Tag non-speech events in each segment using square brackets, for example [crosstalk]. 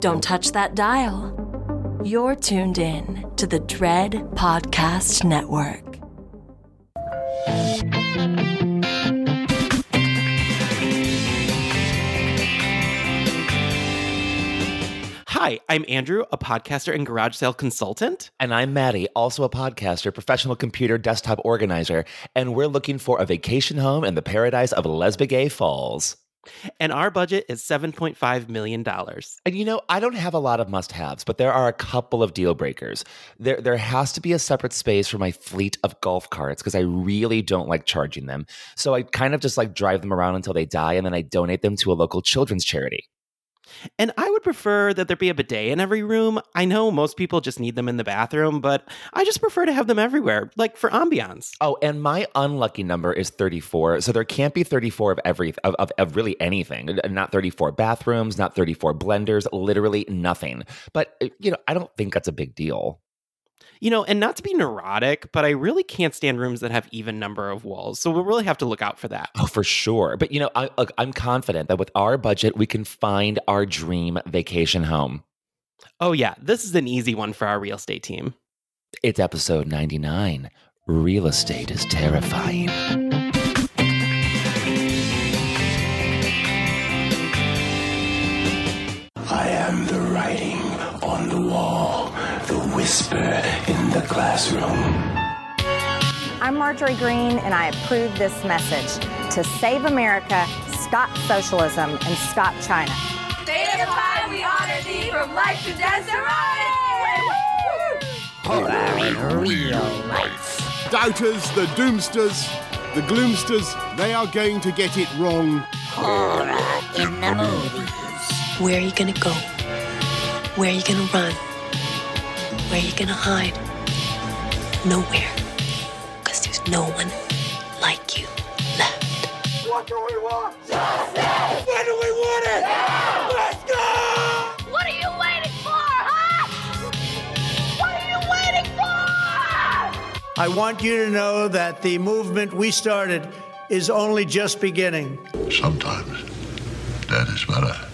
Don't touch that dial. You're tuned in to the Dread Podcast Network. Hi, I'm Andrew, a podcaster and garage sale consultant. And I'm Matty, also a podcaster, professional computer desktop organizer, and we're looking for a vacation home in the paradise of Lesbigay Falls. And our budget is $7.5 million. And you know, I don't have a lot of must haves, but there are a couple of deal breakers. There, there has to be a separate space for my fleet of golf carts because I really don't like charging them. So I kind of just like drive them around until they die and then I donate them to a local children's charity. And I would prefer that there be a bidet in every room. I know most people just need them in the bathroom, but I just prefer to have them everywhere, like for ambiance. Oh, and my unlucky number is 34. So there can't be 34 of every of, of, of really anything. Not 34 bathrooms, not 34 blenders, literally nothing. But uh, you know, I don't think that's a big deal. You know, and not to be neurotic, but I really can't stand rooms that have even number of walls. So we'll really have to look out for that. Oh, for sure. But you know, I, I'm confident that with our budget, we can find our dream vacation home. Oh yeah, this is an easy one for our real estate team. It's episode 99. Real estate is terrifying. I am the writing on the wall, the whisper in the classroom. I'm Marjorie Greene, and I approve this message to save America, stop socialism, and stop China. State of high, we honor thee from life to Desiree! Horror in real life. Doubters, the doomsters, the gloomsters, they are going to get it wrong. Horror in the movies. Where are you gonna go? Where are you gonna run? Where are you gonna hide? Nowhere. Because there's no one like you left. What do we want? Justice! When do we want it? Now! Let's go! What are you waiting for, huh? What are you waiting for? I want you to know that the movement we started is only just beginning. Sometimes that is better.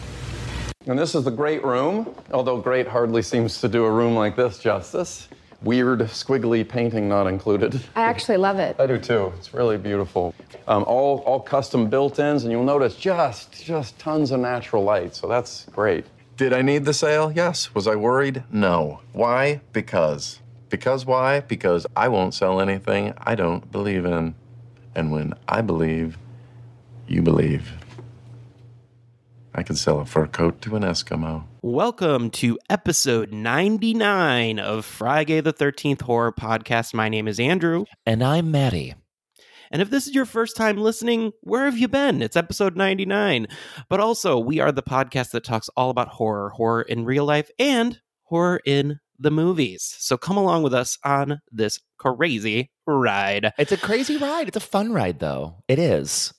And this is the great room, although great hardly seems to do a room like this justice. Weird, squiggly painting not included. I actually love it. I do too. It's really beautiful. Um, all, all custom built-ins, and you'll notice just, just tons of natural light. So that's great. Did I need the sale? Yes. Was I worried? No. Why? Because. Because why? Because I won't sell anything I don't believe in. And when I believe, you believe. I could sell a fur coat to an Eskimo. Welcome to episode 99 of Frigay the 13th Horror Podcast. My name is Andrew. And I'm Matty. And if this is your first time listening, where have you been? It's episode 99. But also, we are the podcast that talks all about horror, horror in real life, and horror in the movies. So come along with us on this crazy ride. It's a crazy ride. It's a fun ride, though. It is.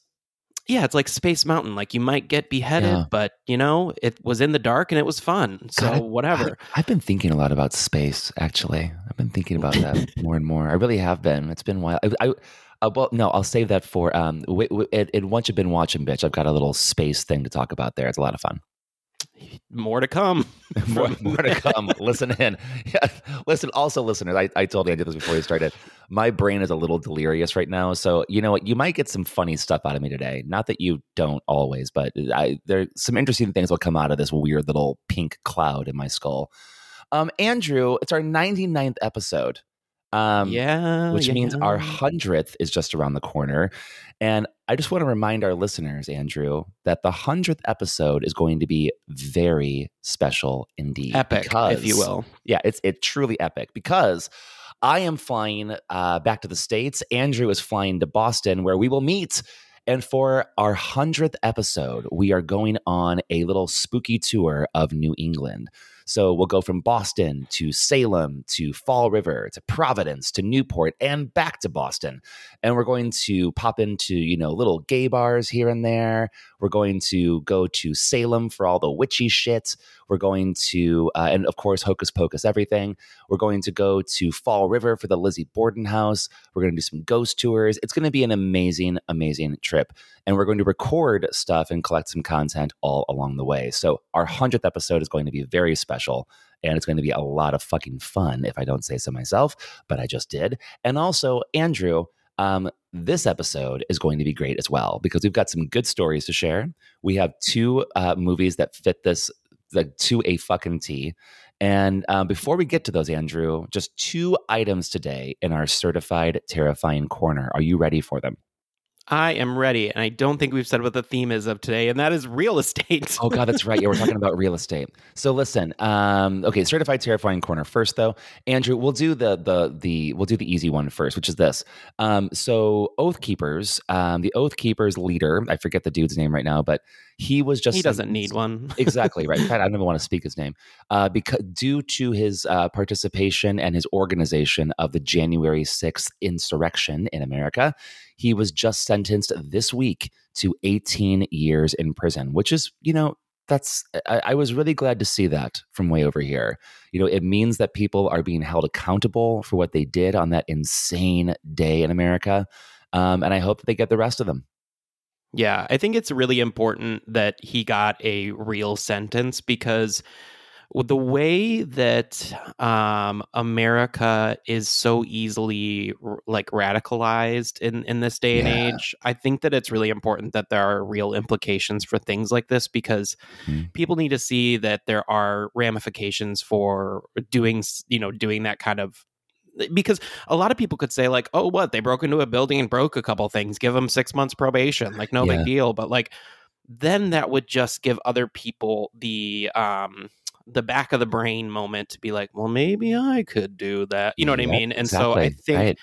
Yeah, it's like Space Mountain. Like you might get beheaded, Yeah. but you know, it was in the dark and it was fun. So God, I- whatever. I, have been thinking a lot about space, actually. I've been thinking about that [laughs] more and more. I really have been. It's been while. I, I uh, well, no, I'll save that for um. W- w- it, it, once you've been watching, bitch, I've got a little space thing to talk about there. It's a lot of fun. More to come. [laughs] more, more to come. listen in. Yeah, listen. Also, listeners, I, I told you I did this before we started. My brain is a little delirious right now, so you know what? You might get some funny stuff out of me today. Not that you don't always, but I there some interesting things will come out of this weird little pink cloud in my skull. Um, Andrew, it's our 99th episode. Um, yeah, which yeah. means our hundredth is just around the corner. And I just want to remind our listeners, Andrew, that the hundredth episode is going to be very special indeed. Epic, if you will. Yeah, it's it truly epic because I am flying uh, back to the states. Andrew is flying to Boston, where we will meet. And for our hundredth episode, we are going on a little spooky tour of New England. So we'll go from Boston to Salem to Fall River to Providence to Newport and back to Boston. And we're going to pop into, you know, little gay bars here and there. We're going to go to Salem for all the witchy shit. We're going to, uh, and of course, Hocus Pocus everything. We're going to go to Fall River for the Lizzie Borden house. We're going to do some ghost tours. It's going to be an amazing, amazing trip. And we're going to record stuff and collect some content all along the way. So our 100th episode is going to be very special. And it's going to be a lot of fucking fun, if I don't say so myself, but I just did. And also, Andrew, um, this episode is going to be great as well because we've got some good stories to share. We have two uh, movies that fit this like to a fucking T. And um, before we get to those, Andrew, just two items today in our certified terrifying corner. Are you ready for them? I am ready, and I don't think we've said what the theme is of today, and that is real [laughs] estate. oh God, that's right. Yeah, we're talking about real estate. So listen, um, okay, certified terrifying corner first, though. Andrew, we'll do the the the we'll do the easy one first, which is this. Um, so Oath Keepers, um, the Oath Keepers leader, I forget the dude's name right now, but he was just he doesn't need one [laughs] exactly right. [laughs] In fact, I don't even want to speak his name uh, because due to his uh, participation and his organization of the January sixth insurrection in America, he was just sentenced this week to 18 years in prison, which is you know that's I, I, was really glad to see that from way over here. You know, it means that people are being held accountable for what they did on that insane day in America, um, and I hope that they get the rest of them. Yeah, I think it's really important that he got a real sentence because the way that um, America is so easily like radicalized in in this day and yeah. age, I think that it's really important that there are real implications for things like this because mm-hmm. people need to see that there are ramifications for doing you know doing that kind of because a lot of people could say like oh what they broke into a building and broke a couple things give them six months probation like no yeah. big deal but like then that would just give other people the um the back of the brain moment to be like well maybe i could do that you know what i mean and exactly. so i think right.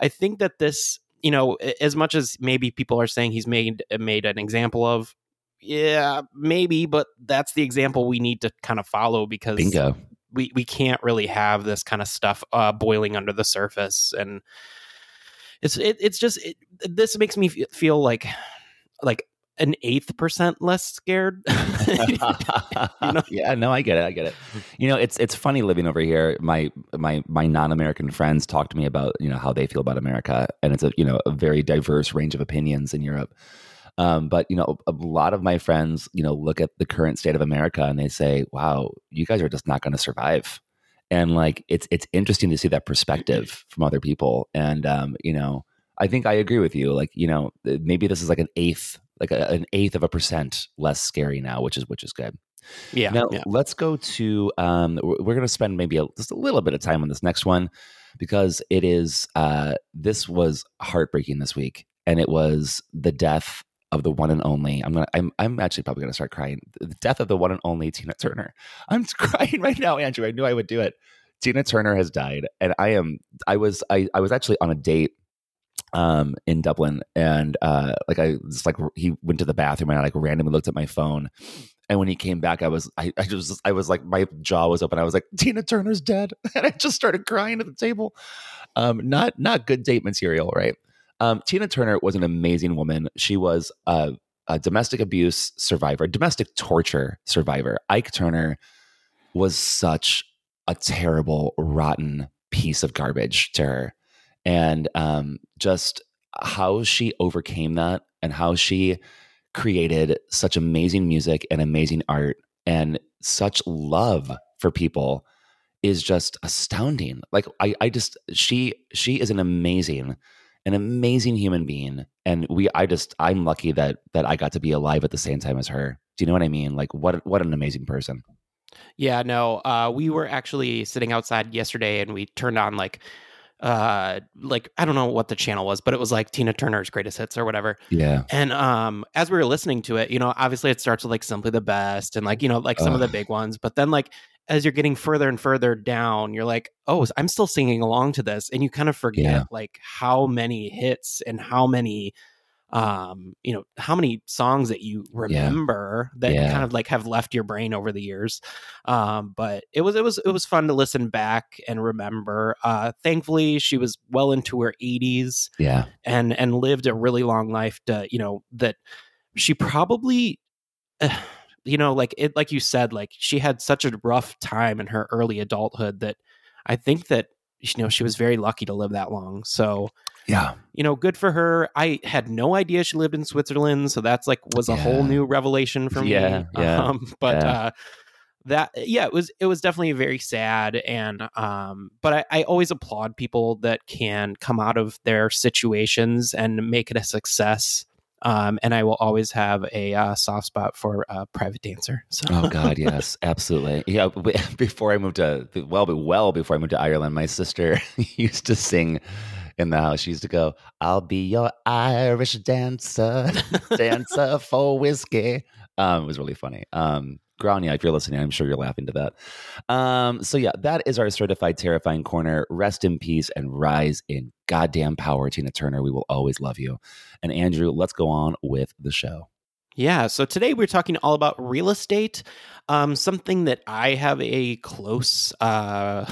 i think that this you know as much as maybe people are saying he's made made an example of yeah maybe but that's the example we need to kind of follow because bingo we we can't really have this kind of stuff uh, boiling under the surface, and it's it, it's just it, this makes me feel like like an eighth percent less scared. [laughs] you know? Yeah, no, I get it. I get it. You know, it's it's funny living over here. My my my non-American friends talk to me about you know how they feel about America, and it's a you know a very diverse range of opinions in Europe. Um, but you know, a lot of my friends, you know, look at the current state of America and they say, "Wow, you guys are just not going to survive." And like, it's it's interesting to see that perspective from other people. And um, you know, I think I agree with you. Like, you know, maybe this is like an eighth, like a, an eighth of a percent less scary now, which is which is good. Yeah. Now yeah. let's go to. Um, we're, going to spend maybe a, just a little bit of time on this next one because it is. Uh, this was heartbreaking this week, and it was the death of the one and only. I'm gonna. I'm. I'm actually probably gonna start crying. The death of the one and only Tina Turner. I'm [laughs] crying right now, Andrew. I knew I would do it. Tina Turner has died, and I am. I was. I. I was actually on a date um in Dublin and uh like I just like he went to the bathroom and I like randomly looked at my phone and when he came back I was I, I just I was like my jaw was open I was like Tina Turner's dead [laughs] and I just started crying at the table um not not good date material right um, Tina Turner was an amazing woman. She was a, a domestic abuse survivor, domestic torture survivor. Ike Turner was such a terrible, rotten piece of garbage to her. And um, just how she overcame that and how she created such amazing music and amazing art and such love for people is just astounding. Like I, I just she she is an amazing an amazing human being and we i just i'm lucky that that i got to be alive at the same time as her. Do you know what i mean? Like what what an amazing person. Yeah no uh we were actually sitting outside yesterday and we turned on like uh like i don't know what the channel was but it was like tina turner's greatest hits or whatever yeah and um as we were listening to it you know obviously it starts with like simply the best and like you know like some of the big ones but then like as you're getting further and further down, you're like, oh, I'm still singing along to this. And you kind of forget yeah. like how many hits and how many um, you know, how many songs that you remember that Yeah. kind of like have left your brain over the years. Um, but it was it was it was fun to listen back and remember. Uh, thankfully, she was well into her 80s Yeah. and and lived a really long life. To you know that she probably. [sighs] you know like it like you said like she had such a rough time in her early adulthood that i think that you know she was very lucky to live that long so Yeah. you know good for her i had no idea she lived in switzerland so that's like was a whole new revelation for me Yeah, yeah, um, but yeah. uh that yeah it was it was definitely very sad and um but I, I always applaud people that can come out of their situations and make it a success um and i will always have a uh, soft spot for a private dancer so Oh God, [laughs] yes, absolutely. Yeah, [laughs] before I moved to well, but well before I moved to Ireland, my sister [laughs] used to sing in the house. She used to go, "I'll be your Irish dancer, dancer [laughs] for whiskey." Um, it was really funny. Um, Grania, if you're listening, I'm sure you're laughing to that. Um, so yeah, that is our certified terrifying corner. Rest in peace and rise in goddamn power, Tina Turner. We will always love you. And Andrew, let's go on with the show. Yeah. So today we're talking all about real estate, um, something that I have a close. Uh,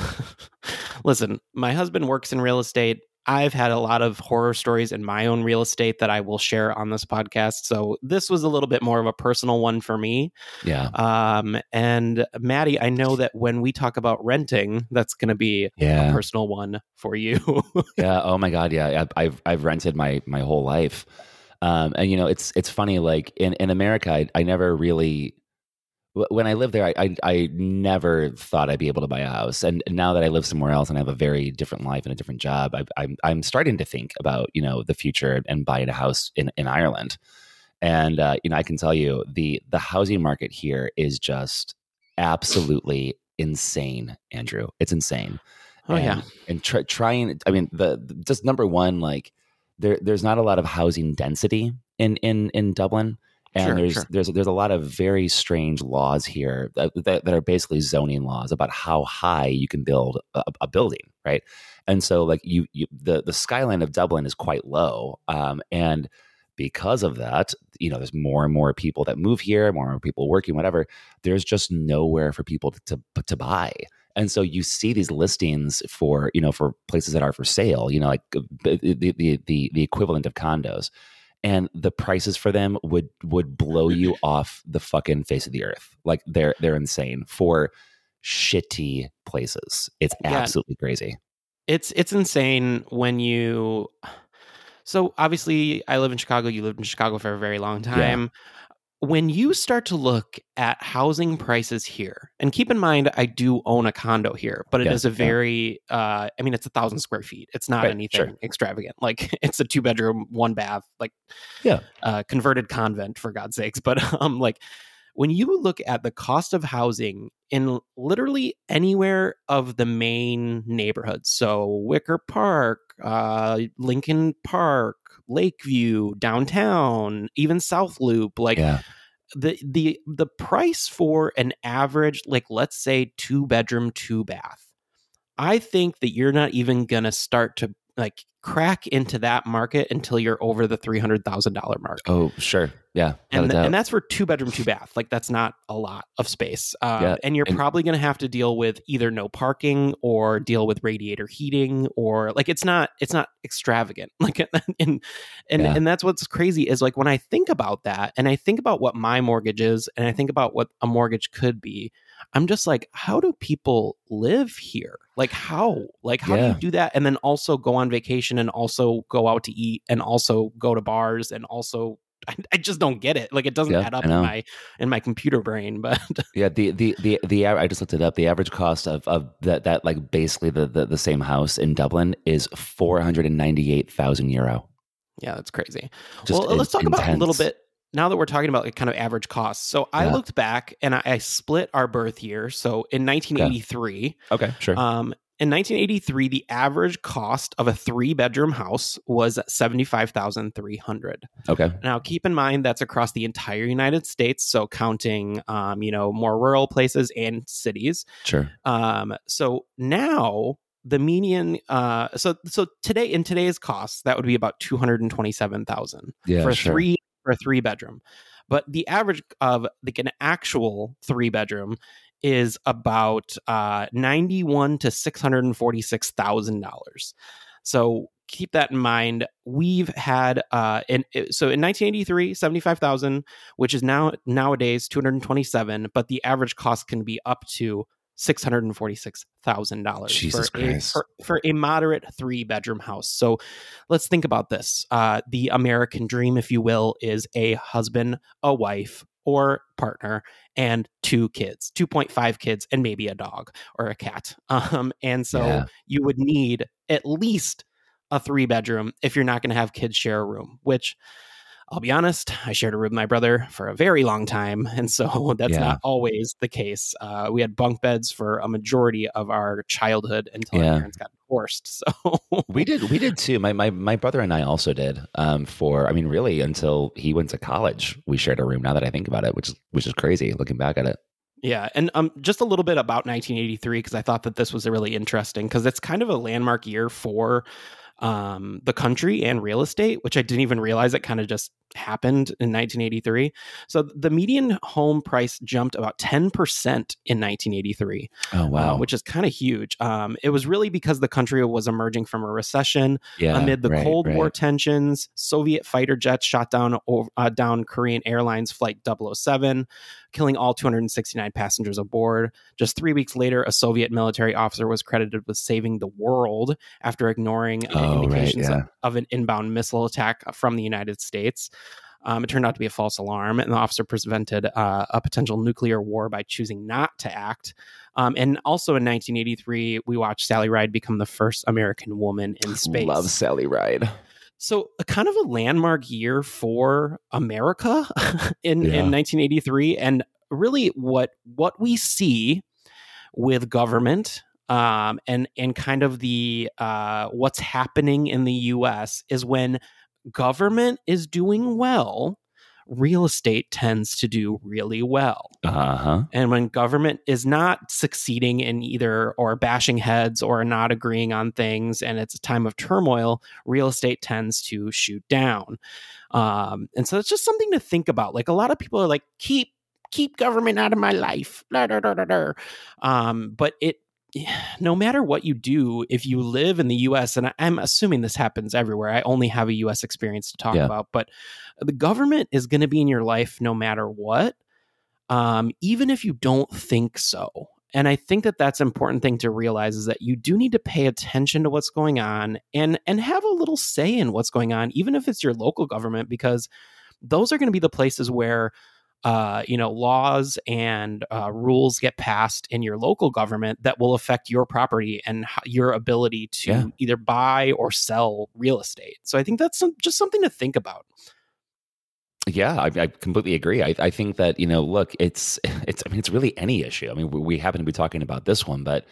[laughs] listen, my husband works in real estate. I've had a lot of horror stories in my own real estate that I will share on this podcast. So this was a little bit more of a personal one for me. Yeah. Um, and Matty, I know that when we talk about renting, that's going to be Yeah. a personal one for you. [laughs] yeah. Oh my God. Yeah. I've I've rented my my whole life, um, and you know it's it's funny. Like in in America, I, I never really when I lived there, I, I I never thought I'd be able to buy a house. And now that I live somewhere else and I have a very different life and a different job, I, I'm I'm starting to think about you know the future and buying a house in in Ireland. And uh, you know, I can tell you the the housing market here is just absolutely insane, Andrew. It's insane. Oh, and, yeah. and try, trying. I mean, the, the- just number one, like there there's not a lot of housing density in in in Dublin, and Sure, there's sure. there's there's a lot of very strange laws here that, that, that are basically zoning laws about how high you can build a, a building, right? And so, like you, you the the skyline of Dublin is quite low, um, and because of that, you know, there's more and more people that move here, more and more people working, whatever. There's just nowhere for people to to, to buy. And so you see these listings for, you know, for places that are for sale, you know, like uh, the the the, the, the equivalent of condos. And the prices for them would would blow you off the fucking face of the earth. Like they're they're insane for shitty places. It's Yeah. absolutely crazy. it's it's insane when you so obviously i live in chicago you lived in chicago for a very long time when you start to look at housing prices here and keep in mind i do own a condo here but it is Yeah, a yeah. very uh i mean it's a thousand square feet it's not Right, anything sure. extravagant like [laughs] it's a two bedroom one bath like Yeah. uh converted convent for god's sakes [laughs] but um like when you look at the cost of housing in literally anywhere of the main neighborhoods, so Wicker Park, uh, Lincoln Park, Lakeview, downtown, even South Loop, like Yeah. the the the price for an average, like let's say two bedroom, two bath, I think that you're not even gonna start to like crack into that market until you're over the three hundred thousand dollar mark Oh, sure. Yeah. and, doubt. and that's for two bedroom two bath like that's not a lot of space um, Yeah, and you're and- probably going to have to deal with either no parking or deal with radiator heating or like it's not it's not extravagant [laughs] like and and, Yeah. and that's what's crazy is like when i think about that and i think about what my mortgage is and i think about what a mortgage could be i'm just like how do people live here like how like how do you do that and then also go on vacation and also go out to eat and also go to bars and also [laughs] I, I just don't get it. Like it doesn't Yeah, add up in my in my computer brain. But [laughs] Yeah, the the the the I just looked it up. The average cost of of that that like basically the the, the same house in Dublin is four hundred and ninety eight thousand euro. yeah, that's crazy. Just well, let's talk about a little bit now that we're talking about like kind of average costs. So I Yeah. looked back and I, I split our birth year. So in 1983, Okay, sure. um, in 1983, the average cost of a three bedroom house was 75,300. okay, Now, keep in mind that's across the entire United States, so counting, um, you know, more rural places and cities. sure. Um, so now the median uh so so today in today's costs that would be about 227,000 Yeah, for a sure. 3 for a 3 bedroom. But the average of like an actual 3 bedroom is about uh 91 to $646,000. So keep that in mind. We've had uh in so in 1983 75,000 which is now nowadays 227 but the average cost can be up to $646,000 for a, for, for a moderate three bedroom house. So let's think about this. Uh, the American dream, if you will, is a husband, a wife, or partner, and two kids, 2.5 kids, and maybe a dog or a cat. [laughs] Um, and so Yeah. you would need at least a three bedroom if you're not going to have kids share a room, which I'll be honest, I shared a room with my brother for a very long time. [laughs] And so that's Yeah. not always the case. Uh, we had bunk beds for a majority of our childhood until Yeah. our parents got divorced. [laughs] So we did we did too. My my my brother and I also did. Um, for I mean, really until he went to college, we shared a room. Now that I think about it, which is which is crazy looking back at it. Yeah, and um, just a little bit about 1983 because I thought that this was really interesting because it's kind of a landmark year for um, the country and real estate, which I didn't even realize it kind of just happened in 1983. So the median home price jumped about 10% in 1983. Oh uh, wow, which is kind of huge. Um, it was really because the country was emerging from a recession Yeah, amid the right, Cold War tensions. Soviet fighter jets shot down uh, down Korean Airlines Flight 007, killing all 269 passengers aboard. Just three weeks later, a Soviet military officer was credited with saving the world after ignoring uh, Oh, right, indications yeah. of, of an inbound missile attack from the United States. Um, it turned out to be a false alarm, and the officer prevented uh, a potential nuclear war by choosing not to act. Um, and also in 1983, we watched Sally Ride become the first American woman in space. I love Sally Ride. So, a kind of a landmark year for America [laughs] in, Yeah. in 1983, and really what what we see with government um, and and kind of the uh, what's happening in the U.S. is when government is doing well, real estate tends to do really well. Uh huh. And when government is not succeeding in either or bashing heads or not agreeing on things, and it's a time of turmoil, real estate tends to shoot down. Um, and so it's just something to think about. Like a lot of people are like, keep keep government out of my life. Um, but it no matter what you do, if you live in the US, and I'm assuming this happens everywhere, I only have a US experience to talk Yeah. about, but the government is going to be in your life no matter what um, even if you don't think so. And I think that that's an important thing to realize is that you do need to pay attention to what's going on and and have a little say in what's going on, even if it's your local government, because those are going to be the places where uh, you know laws and uh, rules get passed in your local government that will affect your property and your ability to Yeah. either buy or sell real estate. So I think that's some, just something to think about. Yeah, I, I completely agree. I, I think that you know, look, it's [laughs] it's. I mean, it's really any issue. I mean, we, we happen to be talking about this one, but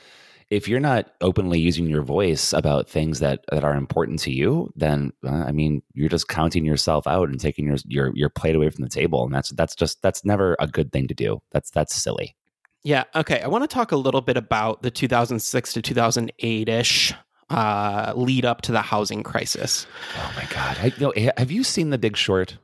if you're not openly using your voice about things that that are important to you, then uh, I mean, you're just counting yourself out and taking your your your plate away from the table, and that's that's just that's never a good thing to do. That's that's silly. Yeah. Okay. I want to talk a little bit about the 2006 to 2008 ish uh, lead up to the housing crisis. Oh my god! I, you know, have you seen The Big Short?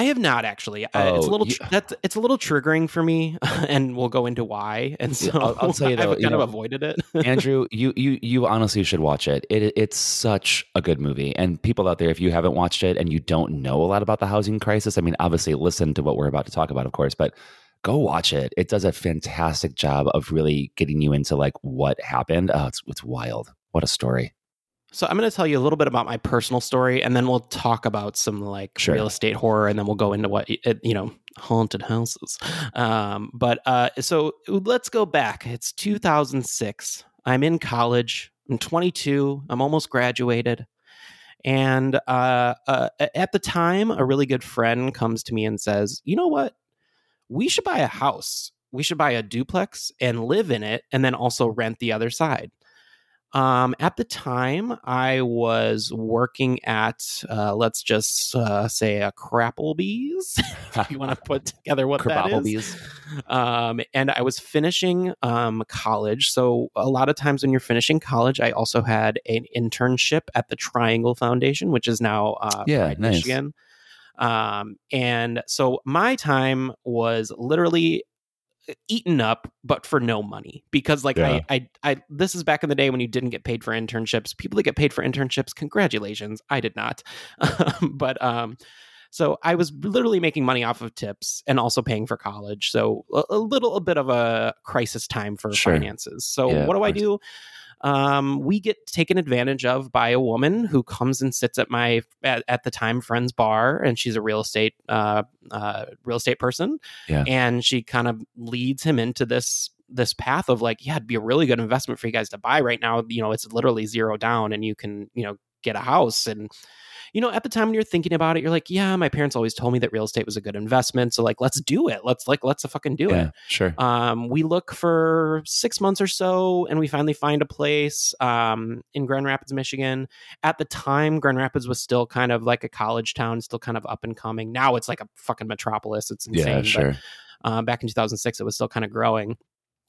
I have not actually. Uh, it's a Oh, little you- tr- that's it's a little triggering for me, [laughs] and we'll go into why. And so I'll, I'll tell [laughs] you though, I've you kind know, of avoided it. [laughs] Andrew, you you you honestly should watch it. It it's such a good movie. And people out there, if you haven't watched it and you don't know a lot about the housing crisis, I mean, obviously listen to what we're about to talk about, of course, but go watch it. It does a fantastic job of really getting you into like what happened. Oh, it's it's wild. What a story. So I'm going to tell you a little bit about my personal story, and then we'll talk about some like Sure. real estate horror, and then we'll go into what you know haunted houses. Um, but uh, so let's go back. It's 2006. I'm in college. I'm 22. I'm almost graduated. And uh, uh, at the time, a really good friend comes to me and says, "You know what? We should buy a house. We should buy a duplex and live in it, and then also rent the other side." Um, at the time, I was working at, uh, let's just uh, say, a Crapplebee's. [laughs] if you want to [laughs] put together what that is. Um, and I was finishing um, college. So a lot of times when you're finishing college, I also had an internship at the Triangle Foundation, which is now uh, Yeah, Pride, nice. Michigan. Um, and so my time was literally eaten up but for no money because like Yeah. I, I i this is back in the day when you didn't get paid for internships. People that get paid for internships congratulations i did not. [laughs] But um so i was literally making money off of tips and also paying for college. So a, a little a bit of a crisis time for Sure. finances. So Yeah, what do i do um, we get taken advantage of by a woman who comes and sits at my at, at the time friend's bar and she's a real estate uh, uh, real estate person. Yeah. and she kind of leads him into this this path of like yeah it'd be a really good investment for you guys to buy right now. You know it's literally zero down and you can you know get a house. And you know at the time when you're thinking about it you're like yeah my parents always told me that real estate was a good investment so like let's do it let's like let's fucking do yeah, it sure. um, we look for six months or so, and we finally find a place um, in Grand Rapids, Michigan. At the time, Grand Rapids was still kind of like a college town, still kind of up and coming. Now it's like a fucking metropolis. It's insane. yeah, but, sure. uh, back in 2006, it was still kind of growing.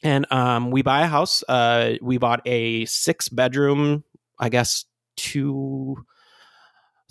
And um, we buy a house. Uh, we bought a six bedroom, I guess, two.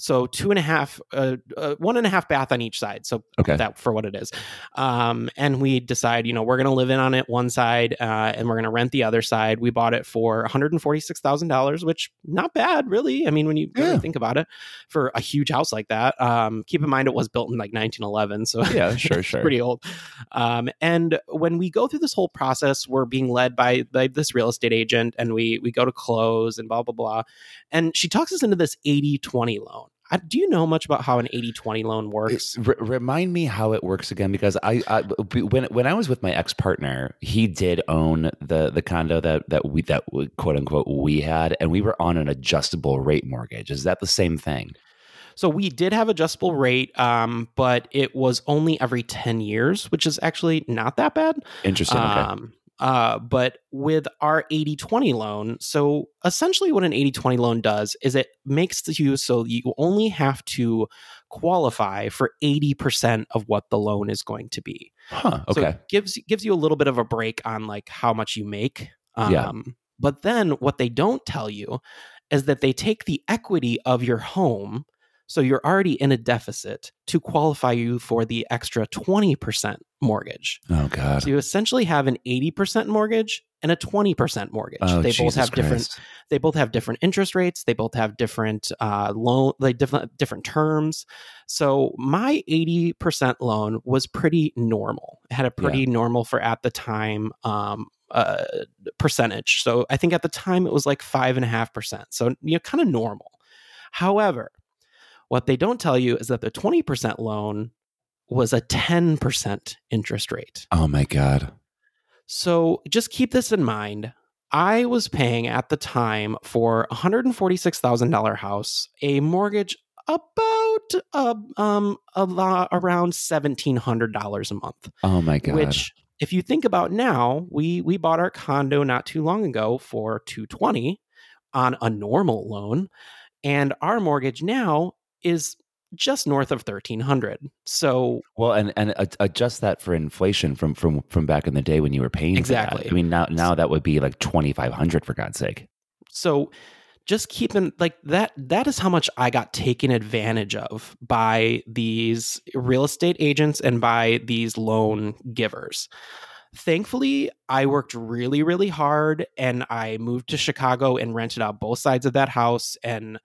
So two and a half, uh, uh, one and a half bath on each side. So Okay. that for what it is. Um, and we decide, you know, we're going to live in on it one side, uh, and we're going to rent the other side. We bought it for one hundred and forty six thousand dollars, which not bad, really. I mean, when you really Yeah. think about it, for a huge house like that. Um, keep in mind it was built in like nineteen eleven, so Yeah, [laughs] sure, sure. pretty old. Um, and when we go through this whole process, we're being led by, by this real estate agent and we we go to close and blah blah blah. And she talks us into this 80-20 loan. I, do you know much about how an 80-20 loan works? R- remind me how it works again because I, I when when I was with my ex partner, he did own the the condo that that we that quote unquote we had, and we were on an adjustable rate mortgage. Is that the same thing? So we did have adjustable rate, um, but it was only every 10 years, which is actually not that bad. Interesting. Okay. Uh, but with our 80 20 loan, so essentially what an 80 20 loan does is it makes you so you only have to qualify for 80% of what the loan is going to be. Huh. So Okay. it gives gives you a little bit of a break on like how much you make. Um, Yeah. But then what they don't tell you is that they take the equity of your home, so you're already in a deficit, to qualify you for the extra 20% mortgage. oh God. So you essentially have an 80% mortgage and a 20% mortgage. Oh, they both Jesus have different they both have different interest rates, they both have different uh loan like different different terms. So my 80% loan was pretty normal. It had a pretty normal for at the time um uh percentage. So I think at the time it was like five and a half percent. So you know, kind of normal. However, what they don't tell you is that the 20% loan was a 10% interest rate. Oh my God. So just keep this in mind. I was paying at the time for a $146,000 house, a mortgage about uh, um a lot, around $1,700 a month. Oh my God. Which, if you think about now, we we bought our condo not too long ago for 220 on a normal loan, and our mortgage now is just north of 1300. So well, and and adjust that for inflation from from from back in the day when you were paying. Exactly. I mean, now now that would be like twenty five hundred for God's sake. so just keeping like that that is how much i got taken advantage of by these real estate agents and by these loan givers thankfully i worked really really hard and i moved to chicago and rented out both sides of that house and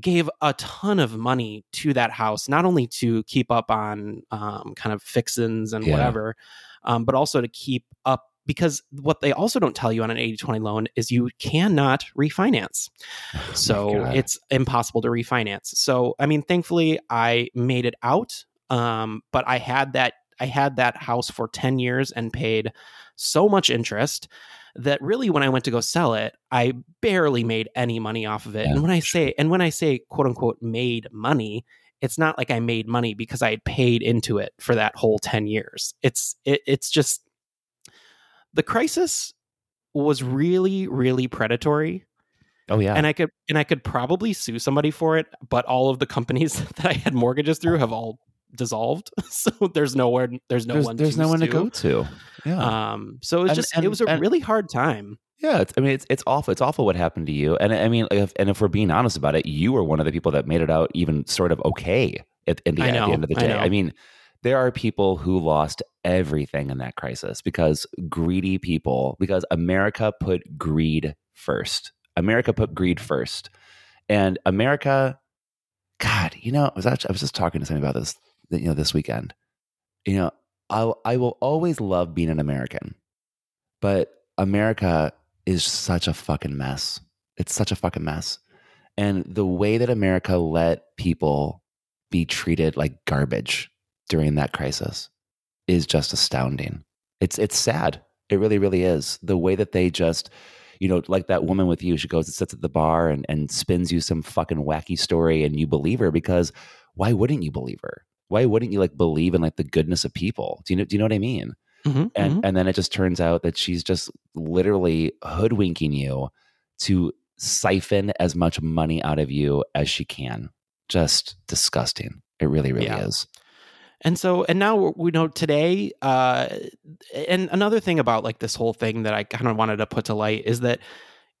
gave a ton of money to that house not only to keep up on um, kind of fixins and Yeah. whatever um, but also to keep up because what they also don't tell you on an 80-20 loan is you cannot refinance. [laughs] So it's impossible to refinance. So i mean thankfully i made it out um, but i had that i had that house for 10 years and paid so much interest that really when i went to go sell it i barely made any money off of it. Yeah, and when i say and when i say quote unquote made money it's not like i made money because i had paid into it for that whole 10 years. It's it, it's just the crisis was really really predatory Oh yeah. and I could and I could probably sue somebody for it, but all of the companies [laughs] that I had mortgages through have all dissolved. [laughs] So there's nowhere there's no there's, one there's to no one to go to. Yeah. Um so it was And- just and- it was a and- really hard time. Yeah, it's, I mean it's it's awful. It's awful what happened to you. And I mean, if, and if we're being honest about it, you were one of the people that made it out even sort of okay at, in the, I at the end of the day. know. I, mean, there are people who lost everything in that crisis because greedy people, because America put greed first. America put greed first, and America, God, you know, I was actually, I was just talking to somebody about this, you know, this weekend. You know, I I will always love being an American, but America is such a fucking mess. It's such a fucking mess. And the way that America let people be treated like garbage during that crisis is just astounding. It's it's sad. It really, really is. The way that they just, you know, like that woman with you, she goes and sits at the bar and, and spins you some fucking wacky story and you believe her because why wouldn't you believe her? Why wouldn't you like believe in like the goodness of people? Do you know do you know what I mean? Mhm, and mhm. and then it just turns out that she's just literally hoodwinking you to siphon as much money out of you as she can. Just disgusting. It really, really Yeah. is. And so, and now we know today, uh, and another thing about like this whole thing that I kind of wanted to put to light is that,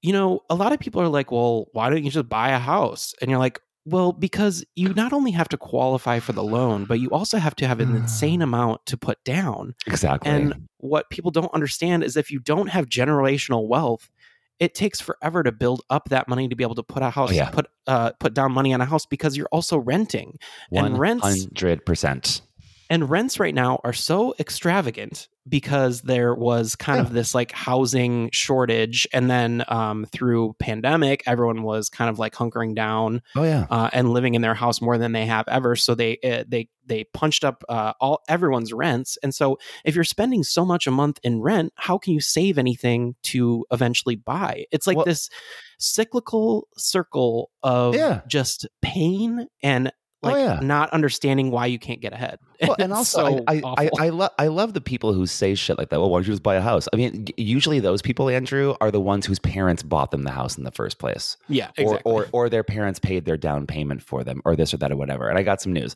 you know, a lot of people are like, well, why don't you just buy a house? And you're like, well, because you not only have to qualify for the loan, but you also have to have an insane amount to put down. Exactly. And what people don't understand is if you don't have generational wealth, it takes forever to build up that money to be able to put a house, yeah. put uh, put down money on a house because you're also renting, and rents hundred percent. and rents right now are so extravagant because there was kind of this like housing shortage and then um, through pandemic everyone was kind of like hunkering down Oh yeah. uh, and living in their house more than they have ever so they uh, they they punched up uh, all everyone's rents and so if you're spending so much a month in rent how can you save anything to eventually buy it's like Well- this cyclical circle of Yeah. just pain and Oh, like yeah. not understanding why you can't get ahead Well, [laughs] and also, so I, I, I. I, lo- I love the people who say shit like that. Well, why don't you just buy a house? I mean, usually those people, Andrew, are the ones whose parents bought them the house in the first place. yeah exactly. or, or or their parents paid their down payment for them or this or that or whatever. And I got some news.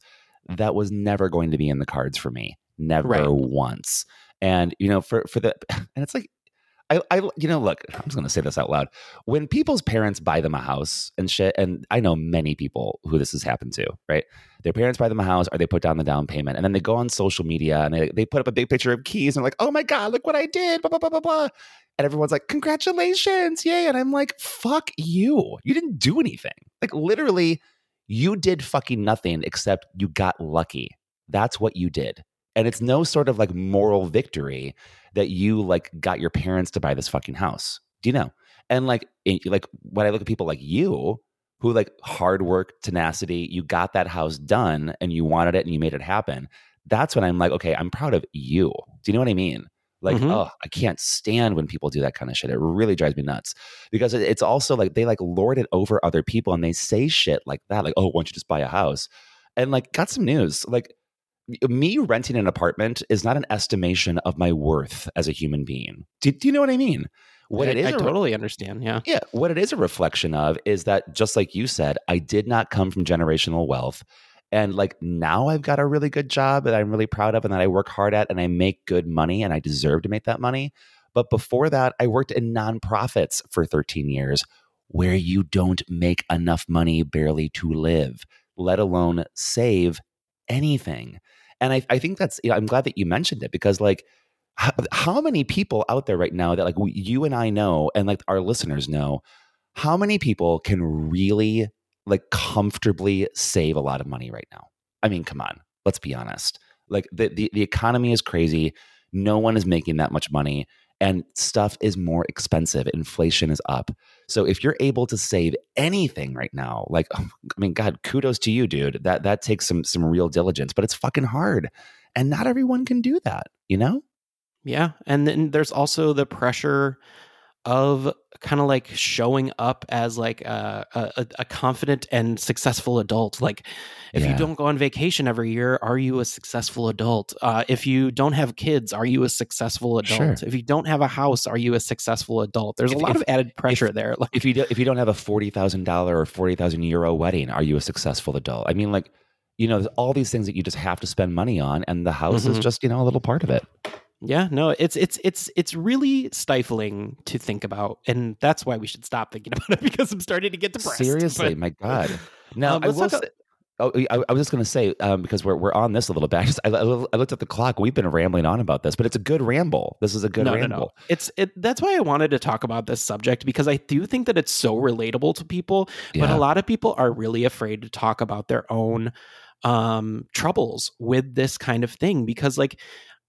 That was never going to be in the cards for me. Never Right. once. And you know, for for the [laughs] and it's like I, I you know, look, I'm just gonna say this out loud. When people's parents buy them a house and shit, and I know many people who this has happened to, right? Their parents buy them a house or they put down the down payment and then they go on social media and they, they put up a big picture of keys and like, oh my God, look what I did, blah, blah, blah, blah, blah. And everyone's like, congratulations, yay. And I'm like, fuck you. You didn't do anything. Like literally, you did fucking nothing except you got lucky. That's what you did. And it's no sort of like moral victory that you like got your parents to buy this fucking house. Do you know? And like, it- like when I look at people like you, who like hard work, tenacity, you got that house done and you wanted it and you made it happen. That's when I'm like, okay, I'm proud of you. Do you know what I mean? Like, Mhm. oh, I can't stand when people do that kind of shit. It really drives me nuts because it's also like they like lord it over other people and they say shit like that, like, oh, why don't you just buy a house? And like, got some news. Like, me renting an apartment is not an estimation of my worth as a human being. Do, do you know what I mean? What I, it is, I a re- totally understand yeah yeah, what it is a reflection of is that just like you said, I did not come from generational wealth. And like now I've got a really good job that I'm really proud of and that I work hard at and I make good money and I deserve to make that money. But before that, I worked in nonprofits for 13 years where you don't make enough money barely to live, let alone save anything. And I, I think that's, you know, I'm glad that you mentioned it because like, how, how many people out there right now that like you and I know and like our listeners know, how many people can really like comfortably save a lot of money right now? I mean, come on, let's be honest. Like the, the, the economy is crazy. No one is making that much money and stuff is more expensive. Inflation is up. So if you're able to save anything right now, like oh, I mean, God, kudos to you, dude. That that takes some some real diligence, but it's fucking hard. And not everyone can do that, you know? Yeah. And then there's also the pressure of kind of like showing up as like a, a, a confident and successful adult. Like, if you don't go on vacation every year, are you a successful adult? Uh, if you don't have kids, are you a successful adult? Sure. If you don't have a house, are you a successful adult? There's If- a lot if- of added pressure there. [laughs] Like, if you do, if you don't have a forty thousand dollar or forty thousand euro wedding, are you a successful adult? I mean, like you know, there's all these things that you just have to spend money on, and the house is Mhm. just you know a little part of it. Yeah, no, it's it's it's it's really stifling to think about, and that's why we should stop thinking [laughs] about it because I'm starting to get depressed. Seriously, but- my God. Now Um, I will. Say, oh, I, I was just going to say um, because we're we're on this a little bit. [laughs] I, just, I, I looked at the clock. We've been rambling on about this, but it's a good ramble. This is a good no, ramble. no, no. It's it. That's why I wanted to talk about this subject because I do think that it's so relatable to people, but Yeah. a lot of people are really afraid to talk about their own um troubles with this kind of thing because like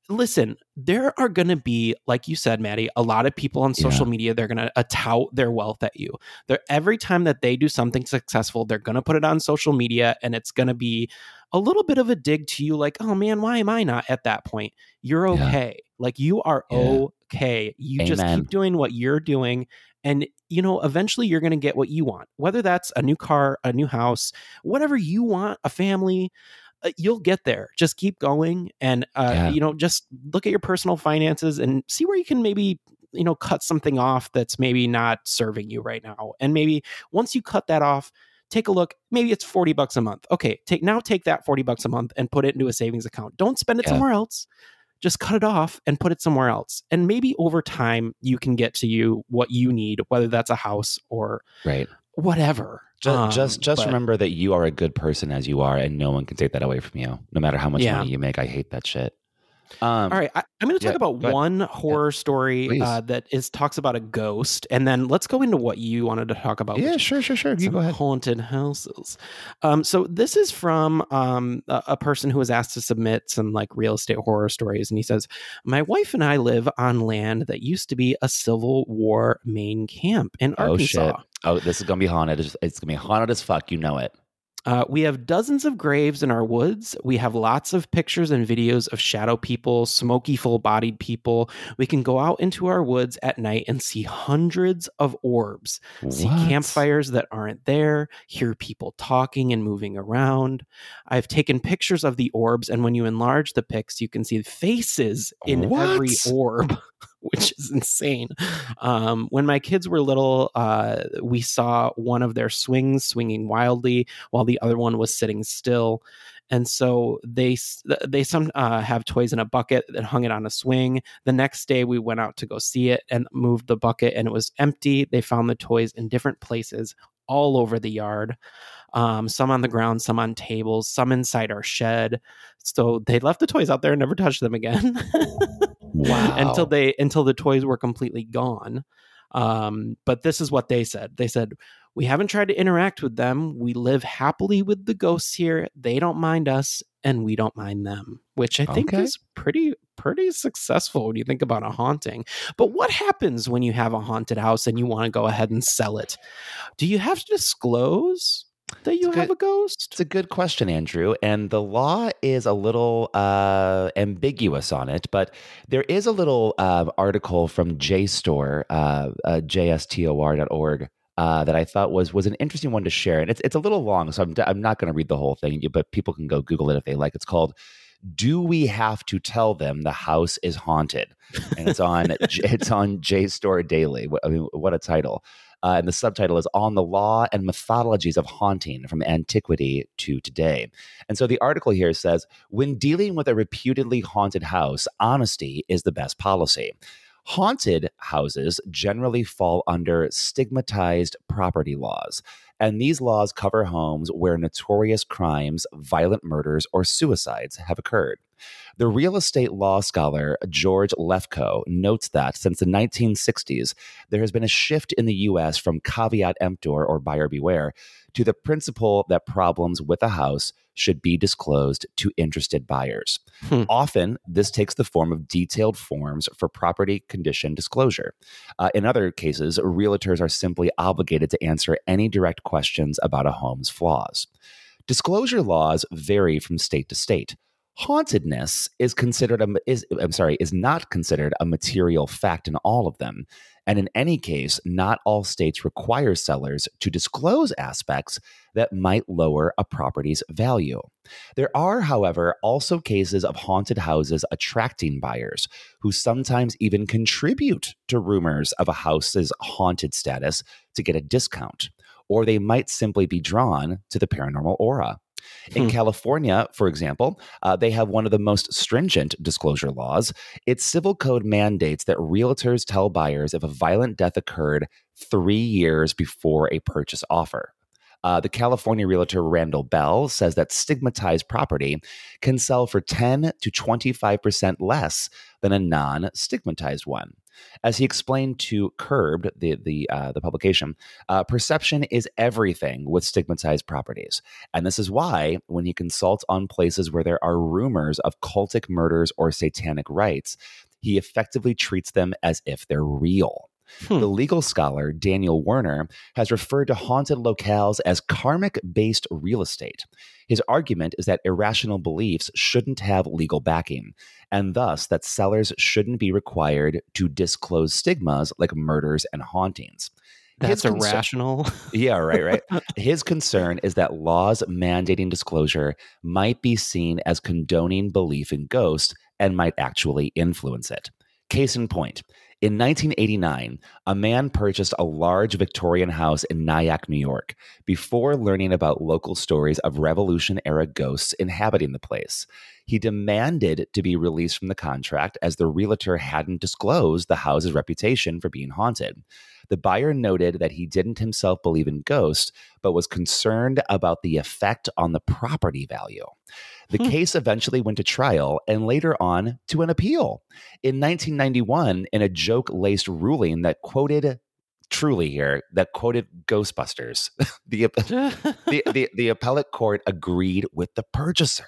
listen there are going to be like you said Matty a lot of people on social Yeah. media they're going to uh, tout their wealth at you they're every time that they do something successful they're going to put it on social media and it's going to be a little bit of a dig to you like oh man why am i not at that point you're Yeah. okay like you are Yeah. okay you just keep doing what you're doing and you know eventually you're going to get what you want whether that's a new car a new house whatever you want a family you'll get there. Just keep going and uh, Yeah. you know just look at your personal finances and see where you can maybe you know cut something off that's maybe not serving you right now. And maybe once you cut that off take a look maybe it's 40 bucks a month. Okay take now take that 40 bucks a month and put it into a savings account. Don't spend it Yeah. somewhere else. Just cut it off and put it somewhere else. And maybe over time you can get to you what you need whether that's a house or Right. whatever Just Um, just, just but- remember that you are a good person as you are, and no one can take that away from you, no matter how much Yeah. money you make. I hate that shit. Um, All right, I, I'm going to talk yeah, about one horror story Please. uh, that is talks about a ghost, and then let's go into what you wanted to talk about. Yeah, sure, sure, sure. You go ahead. Haunted houses. Um, so this is from um, a, a person who was asked to submit some like real estate horror stories, and he says, "My wife and I live on land that used to be a Civil War main camp in Oh Arkansas." shit! Oh, this is gonna be haunted. It's, it's gonna be haunted as fuck. You know it. Uh, we have dozens of graves in our woods. We have lots of pictures and videos of shadow people, smoky, full bodied people. We can go out into our woods at night and see hundreds of orbs, see campfires that aren't there, hear people talking and moving around. I've taken pictures of the orbs, and when you enlarge the pics, you can see faces in every orb. [laughs] [laughs] Which is insane. Um, when my kids were little, uh, we saw one of their swings swinging wildly while the other one was sitting still. And so they they some uh, have toys in a bucket that hung it on a swing. The next day we went out to go see it and moved the bucket and it was empty. They found the toys in different places all over the yard. Um, some on the ground, some on tables, some inside our shed. So they left the toys out there and never touched them again. [laughs] Wow. until they until the toys were completely gone. Um, but this is what they said. They said, We haven't tried to interact with them. We live happily with the ghosts here. They don't mind us, and we don't mind them. Which I think Okay. is pretty pretty successful when you think about a haunting. But what happens when you have a haunted house and you want to go ahead and sell it? Do you have to disclose that you It's have good- a ghost? It's a good question, Andrew. And the law is a little uh, ambiguous on it, but there is a little uh, article from JSTOR, uh, uh, jstor.org, uh, that I thought was was an interesting one to share. And it's, it's a little long, so I'm, I'm not going to read the whole thing, but people can go Google it if they like. It's called do we have to tell them the house is haunted? And it's on it's on JSTOR Daily. I mean, what a title! Uh, and the subtitle is on the law and methodologies of haunting from antiquity to today. And so the article here says when dealing with a reputedly haunted house, honesty is the best policy. Haunted houses generally fall under stigmatized property laws, and these laws cover homes where notorious crimes, violent murders, or suicides have occurred. The real estate law scholar George Lefcoe notes that since the 1960s, there has been a shift in the US from caveat emptor or buyer beware to the principle that problems with a house should be disclosed to interested buyers. Hmm. Often, this takes the form of detailed forms for property condition disclosure. Uh, in other cases, realtors are simply obligated to answer any direct questions about a home's flaws. Disclosure laws vary from state to state. Hauntedness is considered a is I'm sorry is not considered a material fact in all of them, and in any case, not all states require sellers to disclose aspects that might lower a property's value. There are, however, also cases of haunted houses attracting buyers who sometimes even contribute to rumors of a house's haunted status to get a discount, or they might simply be drawn to the paranormal aura. In Hmm. California, for example, uh, they have one of the most stringent disclosure laws. Its civil code mandates that realtors tell buyers if a violent death occurred three years before a purchase offer. Uh, the California realtor Randall Bell says that stigmatized property can sell for 10 to 25% less than a non stigmatized one. As he explained to Curbed, the, the, uh, the publication, uh, perception is everything with stigmatized properties. And this is why, when he consults on places where there are rumors of cultic murders or satanic rites, he effectively treats them as if they're real. Hmm. The legal scholar Daniel Werner has referred to haunted locales as karmic based real estate. His argument is that irrational beliefs shouldn't have legal backing, and thus that sellers shouldn't be required to disclose stigmas like murders and hauntings. That's concern- irrational. [laughs] yeah, right, right. His concern is that laws mandating disclosure might be seen as condoning belief in ghosts and might actually influence it. Case in point, in 1989, a man purchased a large Victorian house in Nyack, New York, before learning about local stories of Revolution era ghosts inhabiting the place. He demanded to be released from the contract as the realtor hadn't disclosed the house's reputation for being haunted. The buyer noted that he didn't himself believe in ghosts, but was concerned about the effect on the property value. The hmm. case eventually went to trial and later on to an appeal. In 1991, in a joke laced ruling that quoted, truly here, that quoted Ghostbusters, [laughs] the, [laughs] the, the, the appellate court agreed with the purchaser.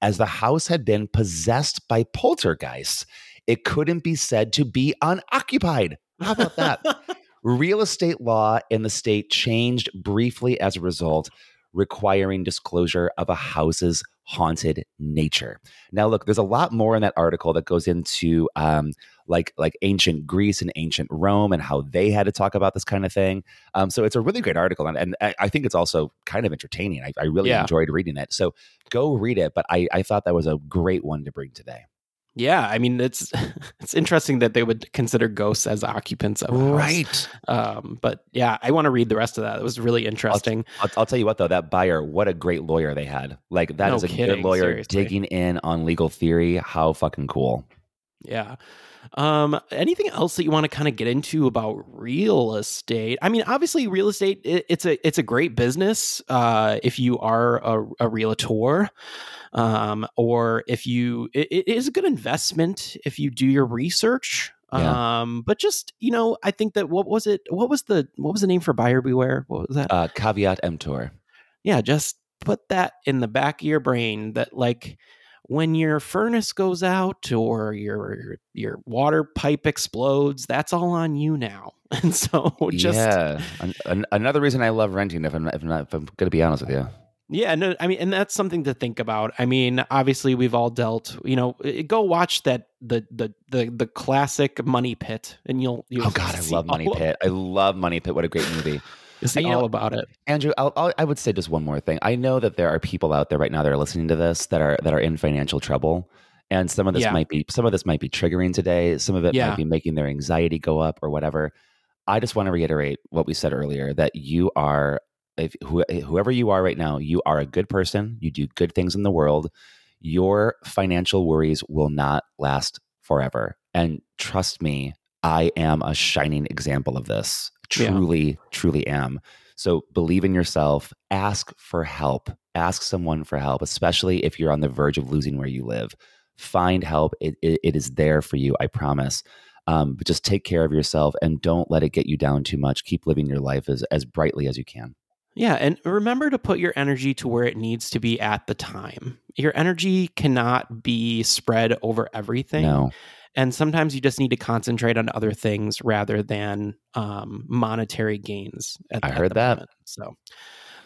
As the house had been possessed by poltergeists, it couldn't be said to be unoccupied. How about that? [laughs] Real estate law in the state changed briefly as a result, requiring disclosure of a house's haunted nature. Now, look, there's a lot more in that article that goes into um, like like ancient Greece and ancient Rome and how they had to talk about this kind of thing. Um, so it's a really great article, and, and I I think it's also kind of entertaining. I, I really Yeah. enjoyed reading it. So go read it. But I, I thought that was a great one to bring today. Yeah, I mean it's [laughs] it's interesting that they would consider ghosts as occupants of a house. Right. Um, but yeah, I want to read the rest of that. It was really interesting. I'll, I'll tell you what, though, that buyer, what a great lawyer they had. Like, that No is a kidding, good lawyer seriously. digging in on legal theory. How fucking cool. Yeah. Um, anything else that you want to kind of get into about real estate? I mean, obviously, real estate it, it's a it's a great business uh, if you are a, a realtor, um, or if you it, it is a good investment if you do your research. Yeah. Um, but just you know, I think that what was it? What was the what was the name for buyer beware? What was that? Uh, caveat emptor. yeah, just put that in the back of your brain that like when your furnace goes out or your your, your water pipe explodes, that's all on you now. [laughs] And so just yeah. An- an- another reason I love renting, if I'm not, if I'm, not, if I'm going to be honest with you. Yeah, no, I mean, and that's something to think about. I mean, obviously, we've all dealt. You know, go watch that the the the the classic Money Pit, and you'll. you'll Oh, God, I love Money all Pit. I love Money Pit. What a great movie. See all know, about it. Andrew, I'll, I'll, I would say just one more thing. I know that there are people out there right now that are listening to this that are that are in financial trouble, and some of this Yeah. might be some of this might be triggering today. Some of it Yeah. might be making their anxiety go up or whatever. I just want to reiterate what we said earlier that you are, if who, whoever you are right now, you are a good person. You do good things in the world. Your financial worries will not last forever. And trust me, I am a shining example of this. Yeah. Truly, truly am. So believe in yourself, ask for help, ask someone for help, especially if you're on the verge of losing where you live. Find help. It, it, it is there for you, I promise. Um, but just take care of yourself and don't let it get you down too much. Keep living your life as, as brightly as you can. Yeah, and remember to put your energy to where it needs to be at the time. Your energy cannot be spread over everything. No. And sometimes you just need to concentrate on other things rather than um, monetary gains. At, I at heard that. moment. So,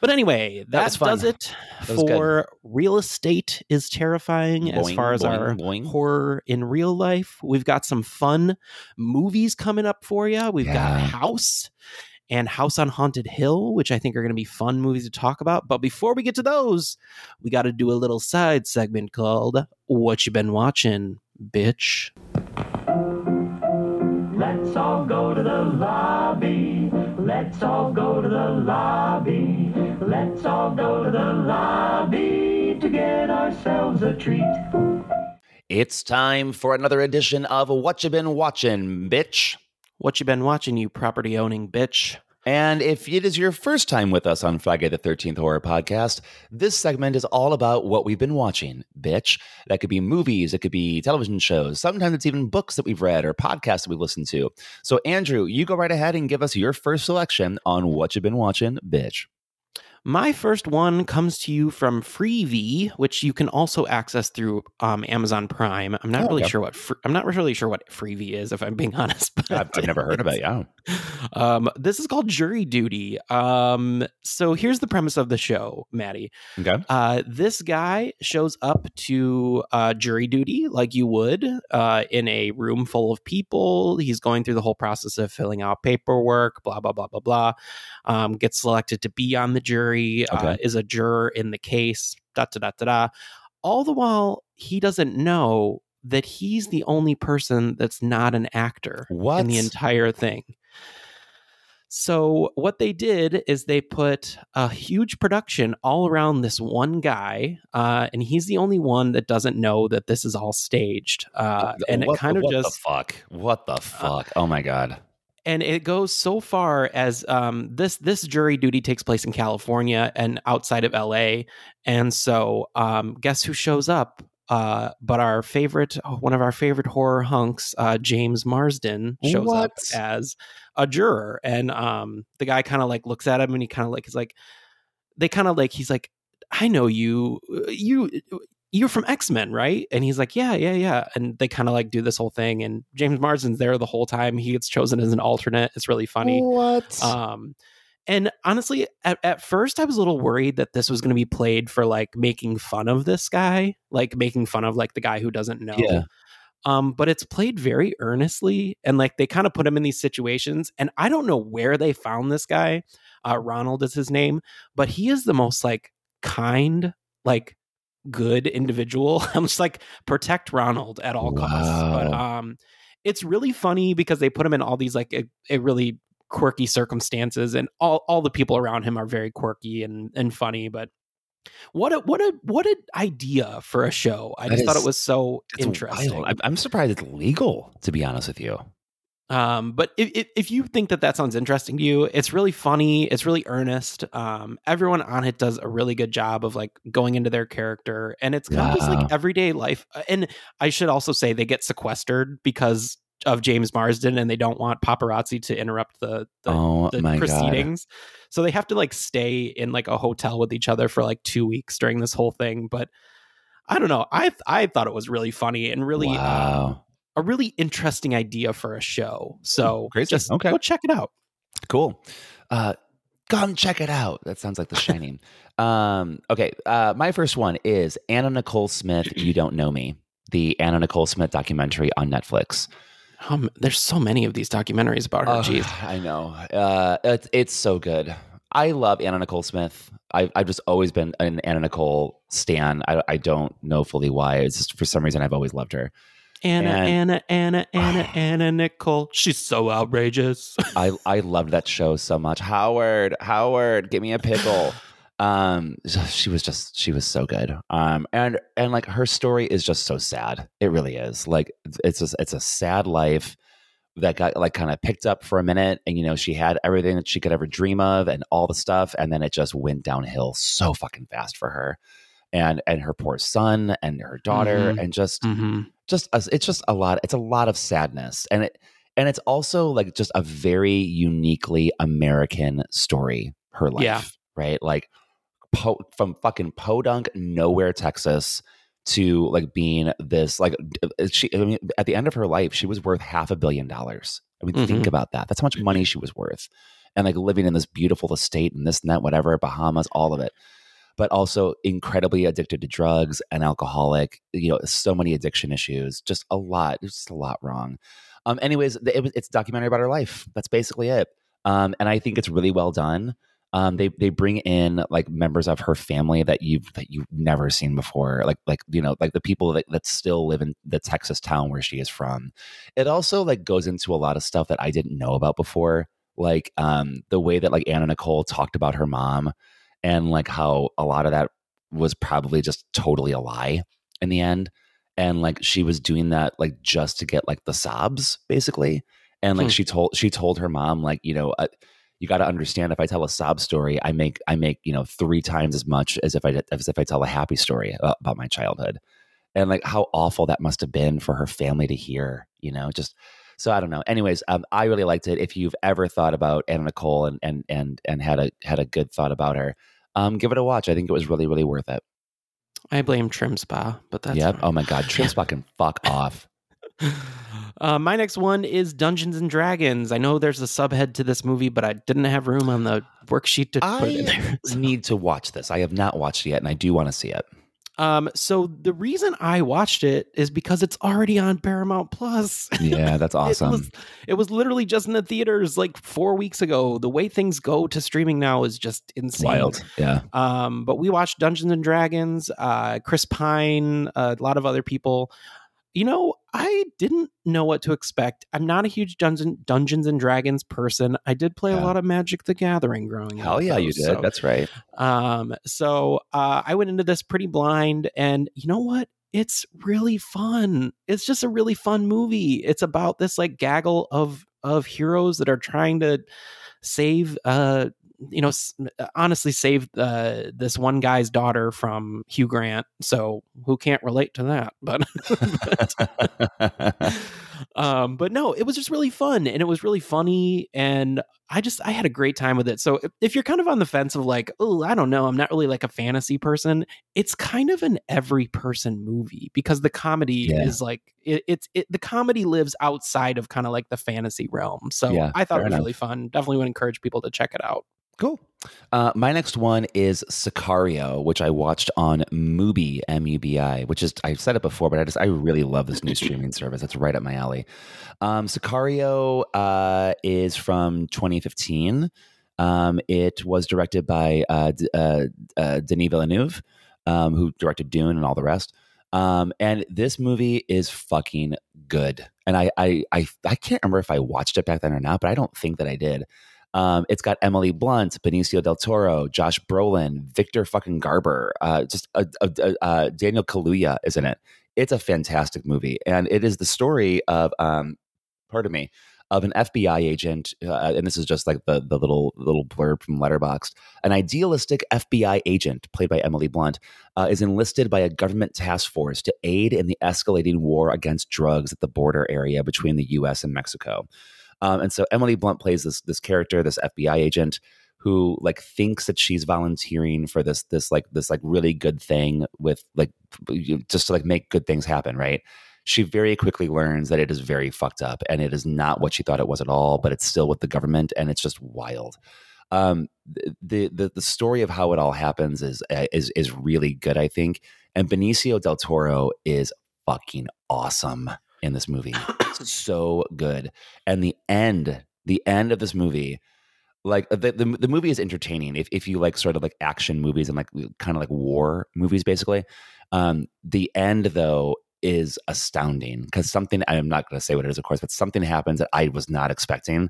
But anyway, That that, does it That was good. for real estate is terrifying as far as boing, our boing. horror in real life. We've got some fun movies coming up for you. We've got House and House on Haunted Hill, which I think are going to be fun movies to talk about. But before we get to those, we got to do a little side segment called "What You Been Watching, Bitch." Let's all go to the lobby. Let's all go to the lobby. Let's all go to the lobby to get ourselves a treat. It's time for another edition of What You Been Watching, bitch. What you been watching, you property owning bitch? And if it is your first time with us on Frigay the 13th Horror Podcast, this segment is all about what we've been watching, bitch. That could be movies, it could be television shows, sometimes it's even books that we've read or podcasts that we've listened to. So, Andrew, you go right ahead and give us your first selection on what you've been watching, bitch. My first one comes to you from Freevee, which you can also access through um, Amazon Prime. I'm not Oh, really okay. sure what fr- I'm not really sure what Freevee is, if I'm being [laughs] honest. But I've, I've never heard of it. Yeah. [laughs] Um, this is called Jury Duty. Um, so here's the premise of the show, Matty. Okay. Uh, this guy shows up to uh, jury duty like you would uh, in a room full of people. He's going through the whole process of filling out paperwork, blah, blah, blah, blah, blah. Um, gets selected to be on the jury, uh, Okay. is a juror in the case, da, da, da, da, da. All the while, he doesn't know that he's the only person that's not an actor in the entire thing. So what they did is they put a huge production all around this one guy, uh, and he's the only one that doesn't know that this is all staged. Uh, and it kind of what just the fuck? What the fuck? oh my god. And it goes so far as um, this this jury duty takes place in California and outside of L.A. And so, um, guess who shows up? Uh, but our favorite, one of our favorite horror hunks, uh, James Marsden, shows What? up as a juror, and um, the guy kind of like looks at him and he kind of like is like, they kind of like he's like, I know you, you. You're from X Men, right? And he's like, yeah, yeah, yeah. And they kind of like do this whole thing. And James Marsden's there the whole time. He gets chosen as an alternate. It's really funny. What? Um, and honestly, at, at first, I was a little worried that this was going to be played for like making fun of this guy, like making fun of like the guy who doesn't know. Yeah. Um, but it's played very earnestly, and like they kind of put him in these situations. And I don't know where they found this guy. Uh, Ronald is his name, but he is the most like kind, like good individual. [laughs] I'm just like protect Ronald at all costs. But um, it's really funny because they put him in all these like a, a really quirky circumstances, and all all the people around him are very quirky and and funny. But what a what a what an idea for a show! I That just thought it was so interesting. wild. I'm surprised it's legal, to be honest with you. Um, but if, if you think that that sounds interesting to you, it's really funny. It's really earnest. Um, everyone on it does a really good job of like going into their character, and it's kind of just like everyday life. Uh, And I should also say they get sequestered because of James Marsden, and they don't want paparazzi to interrupt the the, Oh the my God. proceedings. So they have to like stay in like a hotel with each other for like two weeks during this whole thing. But I don't know. I I thought it was really funny and really uh, Wow. A really interesting idea for a show. So Crazy. just Okay. go check it out. Cool. Uh, come check it out. That sounds like The Shining. [laughs] um, okay. Uh, my first one is Anna Nicole Smith. You don't know me. The Anna Nicole Smith documentary on Netflix. Um, there's so many of these documentaries about her. Oh, Jeez. I know. Uh, it's it's so good. I love Anna Nicole Smith. I, I've just always been an Anna Nicole stan. I, I don't know fully why. It's just for some reason I've always loved her. Anna, And- Anna, Anna, [sighs] Anna, Anna Nicole. She's so outrageous. [laughs] I I loved that show so much. Howard, Howard, give me a pickle. [sighs] Um, she was just she was so good. Um, and and like her story is just so sad. It really is. Like it's just it's a sad life that got like kind of picked up for a minute, and you know she had everything that she could ever dream of, and all the stuff, and then it just went downhill so fucking fast for her. And and her poor son and her daughter Mhm. and just Mhm. Just a- it's just a lot it's a lot of sadness and it and it's also like just a very uniquely american story her life Yeah. right like po- from fucking podunk nowhere texas to like being this like she I mean, at the end of her life she was worth half a billion dollars I mean, think Mhm. about that. That's how much money she was worth. And like living in this beautiful estate and this and that, whatever, Bahamas, all of it. But also incredibly addicted to drugs and alcoholic, you know, so many addiction issues, just a lot, just a lot wrong. Um, anyways, it, it's a documentary about her life. That's basically it. Um, and I think it's really well done. Um, they they bring in like members of her family that you've that you've never seen before, like like you know like the people that, that still live in the Texas town where she is from. It also like goes into a lot of stuff that I didn't know about before, like um, the way that like Anna Nicole talked about her mom, and like how a lot of that was probably just totally a lie in the end, and like she was doing that like just to get like the sobs basically, and like Hmm. she told she told her mom like you know. Uh, you got to understand if I tell a sob story, I make I make you know three times as much as if I as if I tell a happy story about my childhood, and like how awful that must have been for her family to hear. You know, just so I don't know. Anyways, um, I really liked it. If you've ever thought about Anna Nicole and and and and had a had a good thought about her, um, give it a watch. I think it was really really worth it. I blame Trim Spa, but that's yep. fine. Oh my God, Trim Spa can fuck [laughs] off. Uh, my next one is Dungeons and Dragons. I know there's a subhead to this movie, but I didn't have room on the worksheet to put it in there. [laughs] I need to watch this. I have not watched it yet, and I do want to see it. Um, so the reason I watched it is because it's already on Paramount Plus. [laughs] Yeah, that's awesome. It was, it was literally just in the theaters like four weeks ago. The way things go to streaming now is just insane. Wild. Yeah. Um, but we watched Dungeons and Dragons, uh, Chris Pine, a lot of other people. You know, I didn't know what to expect. I'm not a huge Dungeon, Dungeons and Dragons person. I did play a lot of Magic the Gathering growing up. Hell yeah, though, you did. so- That's right. um, so uh, I went into this pretty blind, and you know what? It's really fun. It's just a really fun movie. It's about this like gaggle of of heroes that are trying to save, uh, you know, honestly, saved uh, this one guy's daughter from Hugh Grant. So who can't relate to that? But [laughs] [laughs] [laughs] um but no it was just really fun and it was really funny and i just i had a great time with it so if, if you're kind of on the fence of like oh i don't know i'm not really like a fantasy person it's kind of an every person movie because the comedy Yeah. is like it, it's it, the comedy lives outside of kind of like the fantasy realm so Yeah, i thought it was enough. really fun definitely would encourage people to check it out Cool. Uh, my next one is Sicario, which I watched on Mubi, M U B I, which is I've said it before, but I just I really love this new streaming [laughs] service. It's right up my alley. Um, Sicario uh, is from 2015. Um, it was directed by uh, D- uh, uh, Denis Villeneuve, um, who directed Dune and all the rest. Um, and this movie is fucking good. And I, I, I, I can't remember if I watched it back then or not, but I don't think that I did. Um, it's got Emily Blunt, Benicio del Toro, Josh Brolin, Victor fucking Garber, uh, just uh, uh, uh, Daniel Kaluuya isn't it. It's a fantastic movie, and it is the story of, um, pardon me, of an FBI agent, uh, and this is just like the the little little blurb from Letterboxd. An idealistic FBI agent, played by Emily Blunt, uh, is enlisted by a government task force to aid in the escalating war against drugs at the border area between the U.S. and Mexico. Um, and so Emily Blunt plays this this character, this FBI agent who like thinks that she's volunteering for this this like this like really good thing with like just to like make good things happen, right? She very quickly learns that it is very fucked up and it is not what she thought it was at all, but it's still with the government and it's just wild. Um, the the the story of how it all happens is uh, is is really good, I think. And Benicio del Toro is fucking awesome in this movie. so good. And the end, the end of this movie, like the, the the movie is entertaining if if you like sort of like action movies and like kind of like war movies basically. Um the end though is astounding because something I'm not going to say what it is of course, but something happens that I was not expecting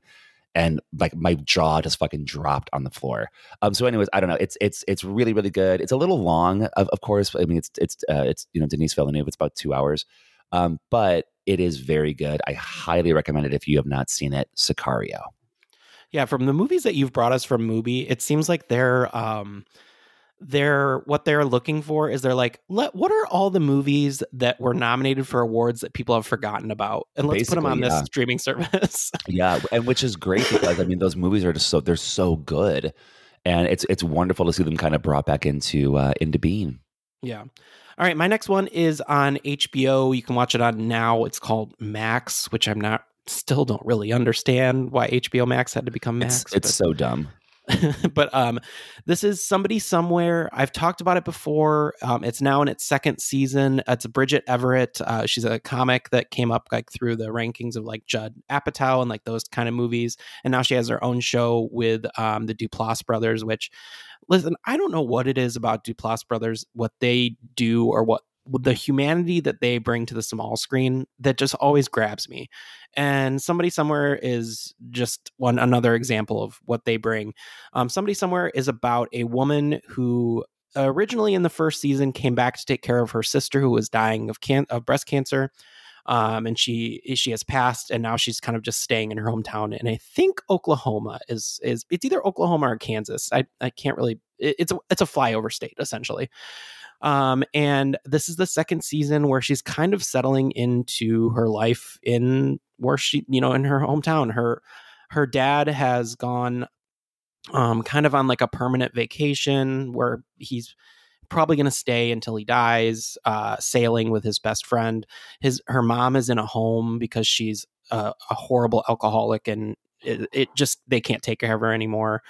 and like my jaw just fucking dropped on the floor. Um, so, anyways, I don't know. It's it's it's really really good. It's a little long, of, of course. I mean, it's it's uh, it's you know Denis Villeneuve. It's about two hours, um, but it is very good. I highly recommend it if you have not seen it. Sicario. Yeah, from the movies that you've brought us from Mubi, it seems like they're um they're what they're looking for is they're like, let what are all the movies that were nominated for awards that people have forgotten about? And let's put them on Basically, this streaming [laughs] service. Yeah, and which is great because I mean those movies are just so they're so good, and it's it's wonderful to see them kind of brought back into uh, into being. yeah. All right, my next one is on HBO. You can watch it on now. It's called Max, which I'm not still don't really understand why HBO Max had to become Max. It's, it's so dumb. [laughs] but um this is somebody somewhere i've talked about it before um it's now in its second season it's bridget everett uh she's a comic that came up like through the rankings of like judd apatow and like those kind of movies and now she has her own show with um the duplass brothers which listen i don't know what it is about duplass brothers what they do or what the humanity that they bring to the small screen that just always grabs me. And somebody somewhere is just one another example of what they bring. Um, somebody somewhere is about a woman who originally in the first season came back to take care of her sister who was dying of can- of breast cancer. Um, and she she has passed and now she's kind of just staying in her hometown. And i think oklahoma is is it's either oklahoma or kansas. I, I can't really it, it's a, it's a flyover state essentially um, and this is the second season where she's kind of settling into her life in where she, you know, in her hometown. Her her dad has gone um, kind of on like a permanent vacation where he's probably going to stay until he dies, uh, sailing with his best friend. His her mom is in a home because she's a, a horrible alcoholic and it, it just they can't take care of her anymore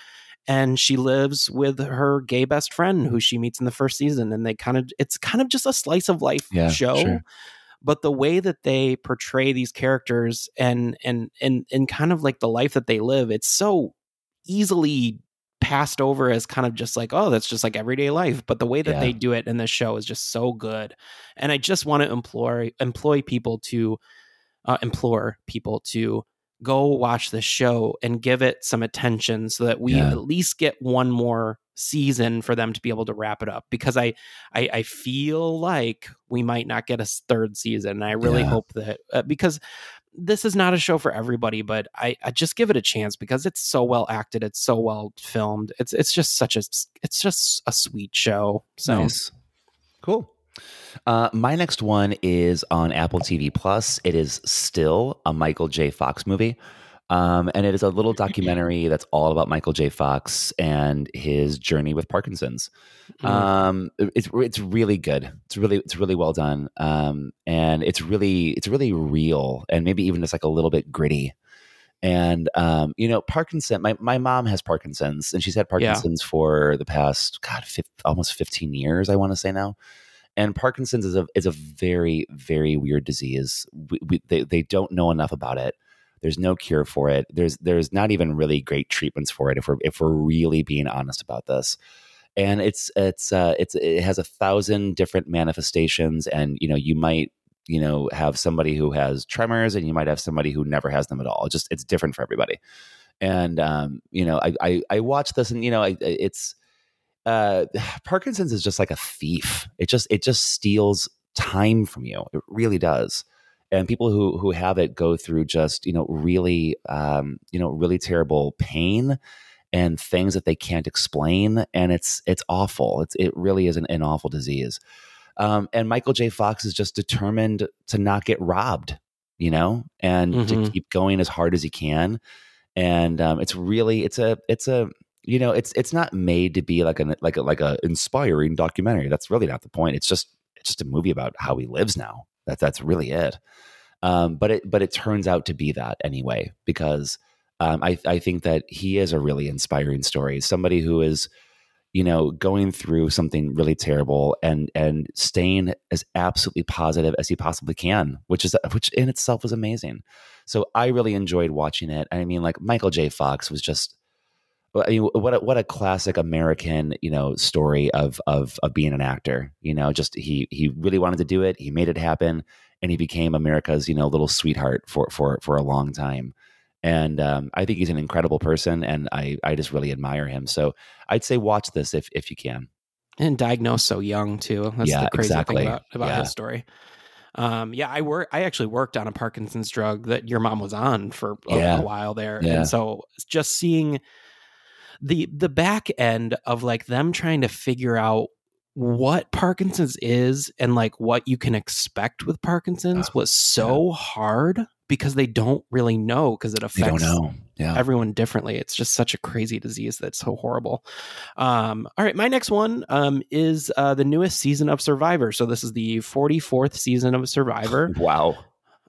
and she lives with her gay best friend who she meets in the first season and they kind of it's kind of just a slice of life Yeah, show sure. but the way that they portray these characters and and and and kind of like the life that they live it's so easily passed over as kind of just like oh that's just like everyday life but the way that Yeah. they do it in this show is just so good and i just want to employ employ people to uh, implore people to go watch the show and give it some attention so that we Yeah. at least get one more season for them to be able to wrap it up because I, I I feel like we might not get a third season and I really Yeah. hope that uh, because this is not a show for everybody but I, I just give it a chance because it's so well acted it's so well filmed it's it's just such a it's just a sweet show so Nice. Cool. Uh, my next one is on Apple TV Plus. It is still a Michael J. Fox movie. Um, and it is a little documentary [laughs] that's all about Michael J. Fox and his journey with Parkinson's. Mm. Um, it's it's really good. It's really it's really well done. Um, and it's really it's really real and maybe even just like a little bit gritty. And um, you know, Parkinson. My my mom has Parkinson's, and she's had Parkinson's for the past God, almost fifteen years. I want to say now. And Parkinson's is a is a very very weird disease. We, we, they they don't know enough about it. There's no cure for it. There's there's not even really great treatments for it. If we're if we're really being honest about this, and it's it's uh, it's it has a thousand different manifestations, and you know you might you know have somebody who has tremors, and you might have somebody who never has them at all. It's just it's different for everybody. And um, you know I I, I watch this, and you know I, it's uh, [sighs] Parkinson's is just like a thief. It just it just steals time from you. It really does. And people who who have it go through just you know really um, you know really terrible pain and things that they can't explain, and it's it's awful. It's it really is an, an awful disease. Um, and Michael J. Fox is just determined to not get robbed, you know, and to Mhm. keep going as hard as he can. And um, it's really it's a it's a you know it's it's not made to be like an like a like a inspiring documentary. That's really not the point. It's just it's just a movie about how he lives now. That's that's really it. Um, but it but it turns out to be that anyway because um, I I think that he is a really inspiring story. Somebody who is you know going through something really terrible and and staying as absolutely positive as he possibly can, which is which in itself is amazing. So I really enjoyed watching it. I mean, like Michael J. Fox was just I mean, what a, what a classic American, you know, story of of of being an actor. You know, just he he really wanted to do it. He made it happen, and he became America's you know little sweetheart for for for a long time. And um, I think he's an incredible person, and I I just really admire him. So I'd say watch this if if you can. and diagnosed so young too. That's Yeah, the crazy exactly. thing about, about Yeah. his story. Um, yeah, I work. I actually worked on a Parkinson's drug that your mom was on for a, Yeah. a while there, and so just seeing the the back end of like them trying to figure out what Parkinson's is and like what you can expect with Parkinson's was so hard because they don't really know because it affects know. Yeah. everyone differently. It's just such a crazy disease that's so horrible. Um, all right, my next one um, is uh, the newest season of Survivor. So this is the 44th season of Survivor. [laughs] wow.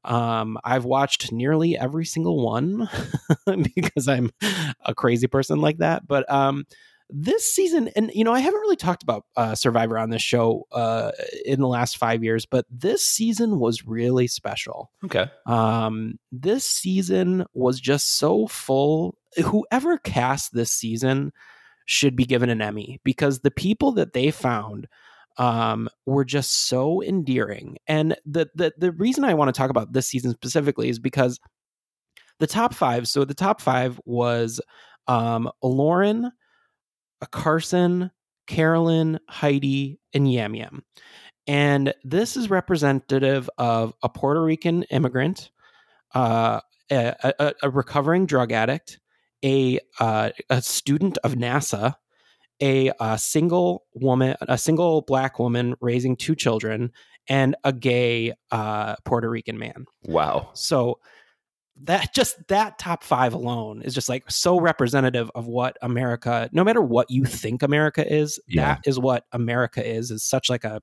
Um, I've watched nearly every single one [laughs] because I'm a crazy person like that. But um, this season, and you know, I haven't really talked about uh, Survivor on this show uh, in the last five years, but this season was really special. Okay. Um, this season was just so full. Whoever cast this season should be given an Emmy because the people that they found um, were just so endearing. And the, the the reason I want to talk about this season specifically is because the top five. So the top five was um, Lauren, uh, Carson, Carolyn, Heidi, and Yam Yam. And this is representative of a Puerto Rican immigrant, uh, a, a, a recovering drug addict, a uh, a student of NASA, a, a single woman, a single black woman raising two children, and a gay uh, Puerto Rican man. Wow. So that just that top five alone is just like so representative of what America, no matter what you think America is, Yeah. that is what America is, is such like a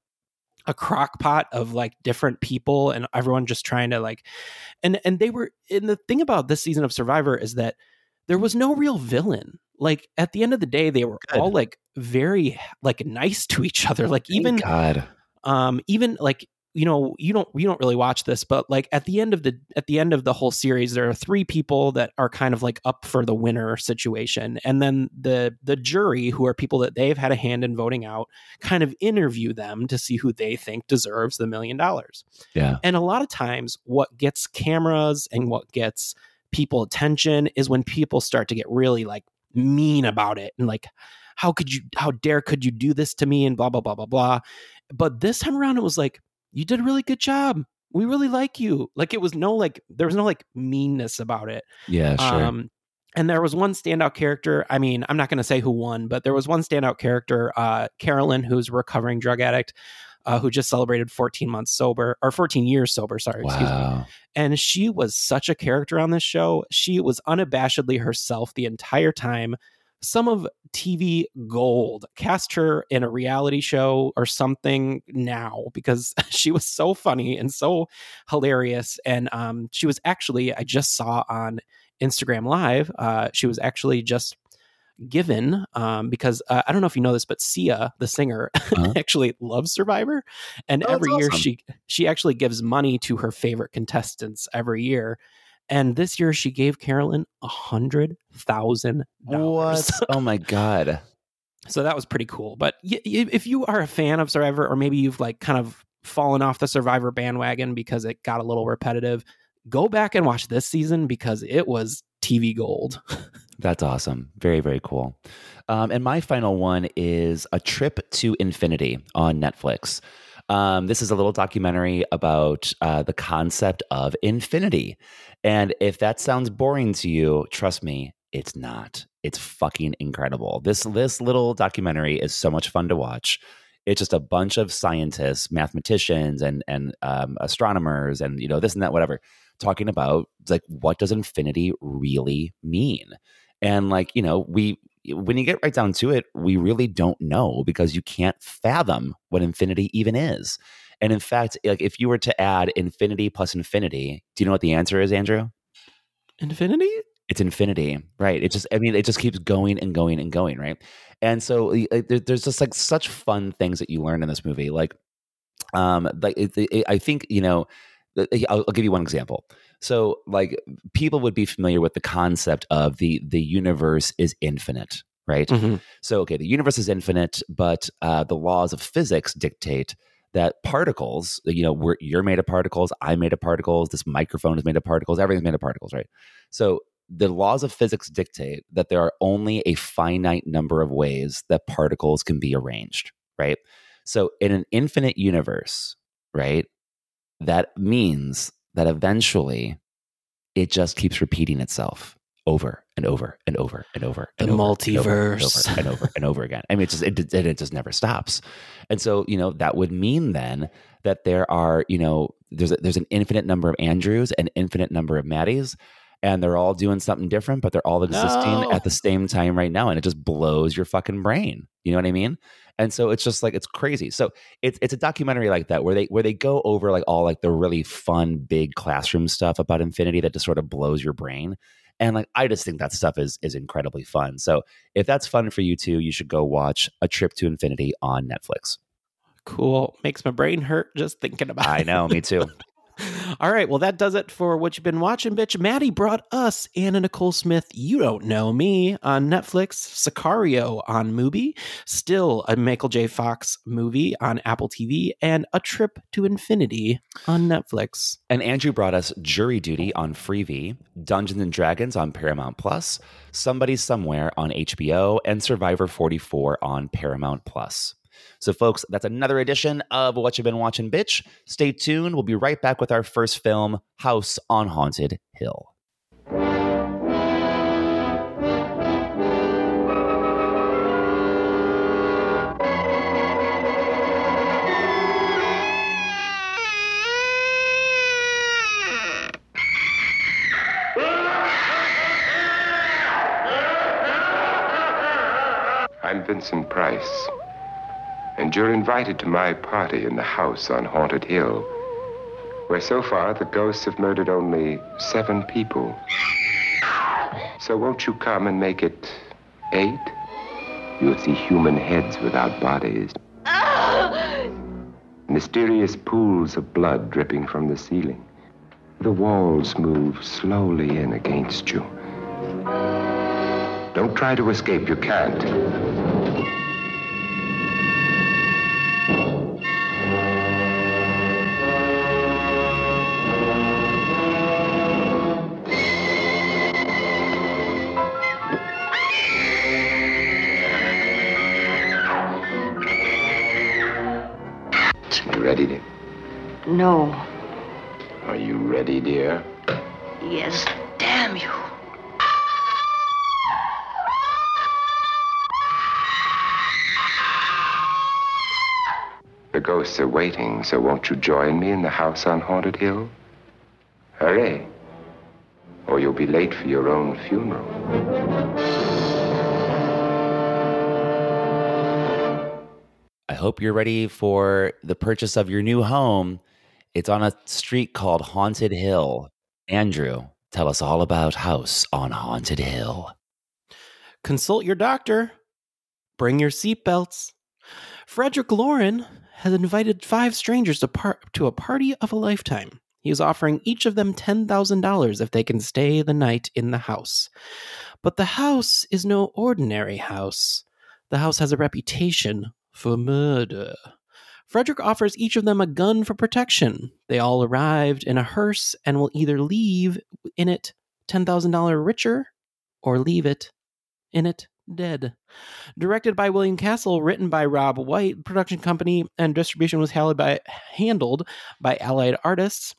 a crock pot of like different people and everyone just trying to like and and they were and the thing about this season of Survivor is that there was no real villain. Like at the end of the day, they were all like very like nice to each other. Like even God. um even like you know you don't you don't really watch this but like at the end of the at the end of the whole series there are three people that are kind of like up for the winner situation and then the the jury who are people that they've had a hand in voting out kind of interview them to see who they think deserves the million dollars Yeah. and a lot of times what gets cameras and what gets people attention is when people start to get really like mean about it and like how could you how dare could you do this to me? and blah blah blah blah blah. But this time around it was like you did a really good job. We really like you. Like it was no like there was no like meanness about it. Yeah, sure. um and there was one standout character i mean i'm not going to say who won but there was one standout character uh carolyn who's a recovering drug addict uh, who just celebrated 14 months sober or 14 years sober sorry excuse me and she was such a character on this show. She was unabashedly herself the entire time. Some of TV gold cast her in a reality show or something now because [laughs] she was so funny and so hilarious. And um, she was actually, I just saw on Instagram Live, uh, she was actually just given um, because uh, I don't know if you know this, but Sia, the singer, [laughs] actually loves Survivor, and Uh-huh. Oh, every year awesome. she she actually gives money to her favorite contestants every year. And this year she gave Carolyn a hundred thousand dollars. What? oh my God. So that was pretty cool. But y- y- if you are a fan of Survivor, or maybe you've like kind of fallen off the Survivor bandwagon because it got a little repetitive, go back and watch this season because it was TV gold. [laughs] That's awesome. Very, very cool. Um, and my final one is A Trip to Infinity on Netflix. Um, this is a little documentary about uh, the concept of infinity. And if that sounds boring to you, trust me, it's not. It's fucking incredible. This this little documentary is so much fun to watch. It's just a bunch of scientists, mathematicians, and and um, astronomers, and you know this and that, whatever, talking about like what does infinity really mean? And like you know, we when you get right down to it, we really don't know because you can't fathom what infinity even is. And in fact, like if you were to add infinity plus infinity, do you know what the answer is, Andrew? Infinity? It's infinity, right? It just, I mean, it just keeps going and going and going, right? And so like, there's just like such fun things that you learn in this movie. Like, um, like it, it- I think you know, I'll, I'll give you one example. So, like, people would be familiar with the concept of the the universe is infinite, right? Mhm. So, okay, the universe is infinite, but uh, the laws of physics dictate that particles, you know, we're, you're made of particles, I'm made of particles, this microphone is made of particles, everything's made of particles, right? So, the laws of physics dictate that there are only a finite number of ways that particles can be arranged, right? So, in an infinite universe, right, that means that eventually it just keeps repeating itself over and over and over and over The and over and over multiverse. and over and over and over again. I mean, it just it, it, it just never stops. And so, you know, that would mean then that there are, you know, there's a, there's an infinite number of Andrews, an infinite number of Mattys, and they're all doing something different, but they're all existing No. at the same time right now, and it just blows your fucking brain. You know what I mean? And so it's just like it's crazy. So it's it's a documentary like that where they where they go over like all like the really fun big classroom stuff about infinity that just sort of blows your brain. And like I just think that stuff is is incredibly fun. So if that's fun for you too, you should go watch A Trip to Infinity on Netflix. Cool. Makes my brain hurt just thinking about I it. know, me too. [laughs] All right. Well, that does it for what you've been watching, bitch. Matty brought us Anna Nicole Smith, You Don't Know Me on Netflix, Sicario on Mubi, still a Michael J. Fox movie on Apple TV, and A Trip to Infinity on Netflix. And Andrew brought us Jury Duty on Freevee, Dungeons and Dragons on Paramount Plus, Somebody Somewhere on HBO, and Survivor 44 on Paramount Plus. So, folks, that's another edition of What You've Been Watching, Bitch. Stay tuned. We'll be right back with our first film, House on Haunted Hill. I'm Vincent Price, and you're invited to my party in the house on Haunted Hill, where so far the ghosts have murdered only seven people. So won't you come and make it eight? You'll see human heads without bodies, ah! mysterious pools of blood dripping from the ceiling. The walls move slowly in against you. Don't try to escape, you can't. No. Are you ready, dear? Yes, damn you. The ghosts are waiting, so won't you join me in the house on Haunted Hill? Hurry, or you'll be late for your own funeral. I hope you're ready for the purchase of your new home. It's on a street called Haunted Hill. Andrew, tell us all about House on Haunted Hill. Consult your doctor. Bring your seatbelts. Frederick Loren has invited five strangers to, par- to a party of a lifetime. He is offering each of them $10,000 if they can stay the night in the house. But the house is no ordinary house. The house has a reputation for murder. Frederick offers each of them a gun for protection. They all arrived in a hearse and will either leave in it $10,000 richer or leave it in it dead. Directed by William Castle, written by Robb White, production company and distribution was held by handled by Allied Artists.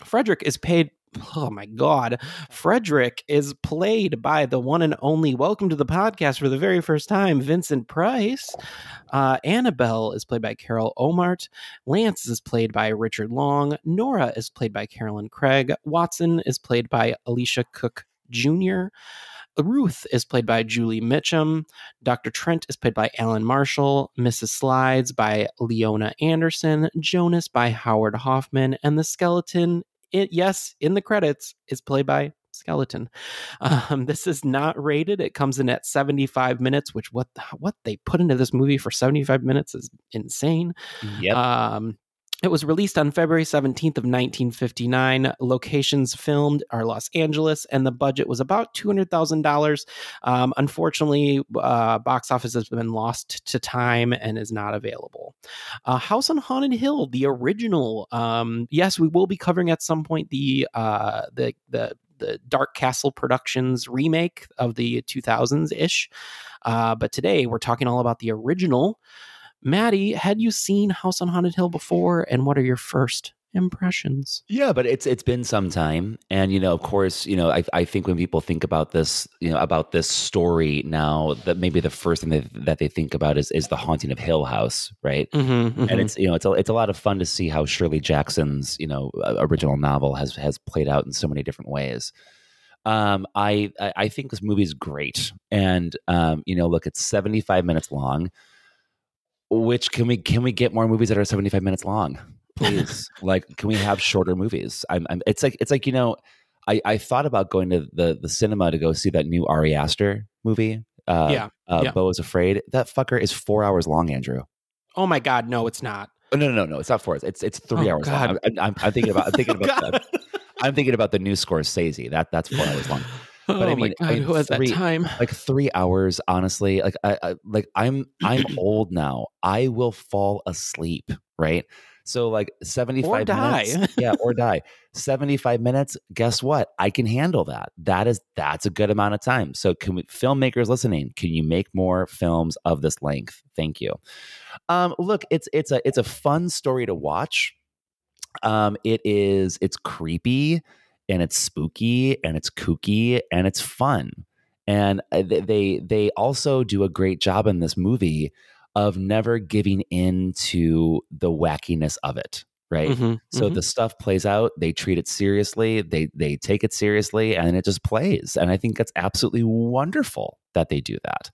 Frederick is paid Oh my God. Frederick is played by the one and only, welcome to the podcast for the very first time, Vincent Price. Uh, Annabelle is played by Carol Ohmart. Lance is played by Richard Long. Nora is played by Carolyn Craig. Watson is played by Elisha Cook Jr. Ruth is played by Julie Mitchum. Dr. Trent is played by Alan Marshal. Mrs. Slydes by Leona Anderson. Jonas by Howard Hoffman. And the skeleton, it, yes, in the credits, is played by Skeleton. Um, this is not rated. It comes in at 75 minutes, which what the, what they put into this movie for 75 minutes is insane. Yep. Um, it was released on February 17th of 1959. Locations filmed are Los Angeles, and the budget was about $200,000. Um, unfortunately, uh, box office has been lost to time and is not available. Uh, House on Haunted Hill, the original. Um, yes, we will be covering at some point the uh, the the the Dark Castle Productions remake of the 2000s ish. Uh, but today we're talking all about the original. Matty, had you seen House on Haunted Hill before, and what are your first impressions? Yeah, but it's it's been some time, and you know, of course, you know, I I think when people think about this, you know, about this story now, that maybe the first thing that, that they think about is is the haunting of Hill House, right? Mm-hmm, And it's you know, it's a, it's a lot of fun to see how Shirley Jackson's you know original novel has has played out in so many different ways. Um, I, I I think this movie is great, and um, you know, look, it's seventy five minutes long. Which can we can we get more movies that are seventy five minutes long, please? [laughs] like, can we have shorter movies? I'm, I'm it's like it's like you know, I I thought about going to the the cinema to go see that new Ari Aster movie. Uh, Yeah, uh, yeah. Beau is afraid. That fucker is four hours long, Andrew. Oh my God, no, it's not. Oh, no, no, no, no. It's not four hours. It's it's three Oh, hours God. long. I'm, I'm, I'm thinking about. I'm thinking [laughs] Oh, about. the, I'm thinking about the new Scorsese. That that's four hours long. [laughs] Oh my God, who has that time? Like three hours, honestly. Like I, I like I'm I'm [clears throat] old now. I will fall asleep. Right. So like seventy five die. minutes. [laughs] yeah, or die. Seventy five minutes. Guess what? I can handle that. That is that's a good amount of time. So can we, filmmakers listening? Can you make more films of this length? Thank you. Um, look, it's it's a it's a fun story to watch. Um, it is it's creepy and it's spooky and it's kooky and it's fun. And uh, they they also do a great job in this movie of never giving in to the wackiness of it. Right. Mhm, So mhm. the stuff plays out. They treat it seriously. They they take it seriously, and it just plays. And I think that's absolutely wonderful that they do that.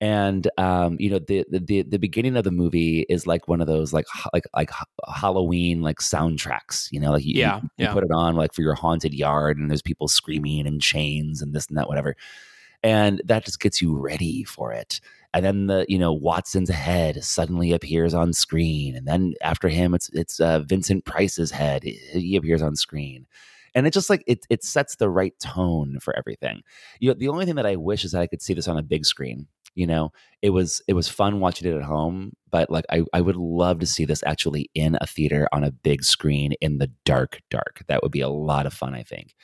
And um, you know, the, the the beginning of the movie is like one of those like like like Halloween like soundtracks. You know, like you, you- Yeah, you, yeah. put it on like for your haunted yard, and there's people screaming and chains and this and that, whatever. And that just gets you ready for it. And then the you know Watson's head suddenly appears on screen, and then after him, it's it's uh, Vincent Price's head. He appears on screen, and it just like it it sets the right tone for everything. You know, the only thing that I wish is that I could see this on a big screen. You know, it was it was fun watching it at home, but like I I would love to see this actually in a theater on a big screen in the dark dark. That would be a lot of fun. I think.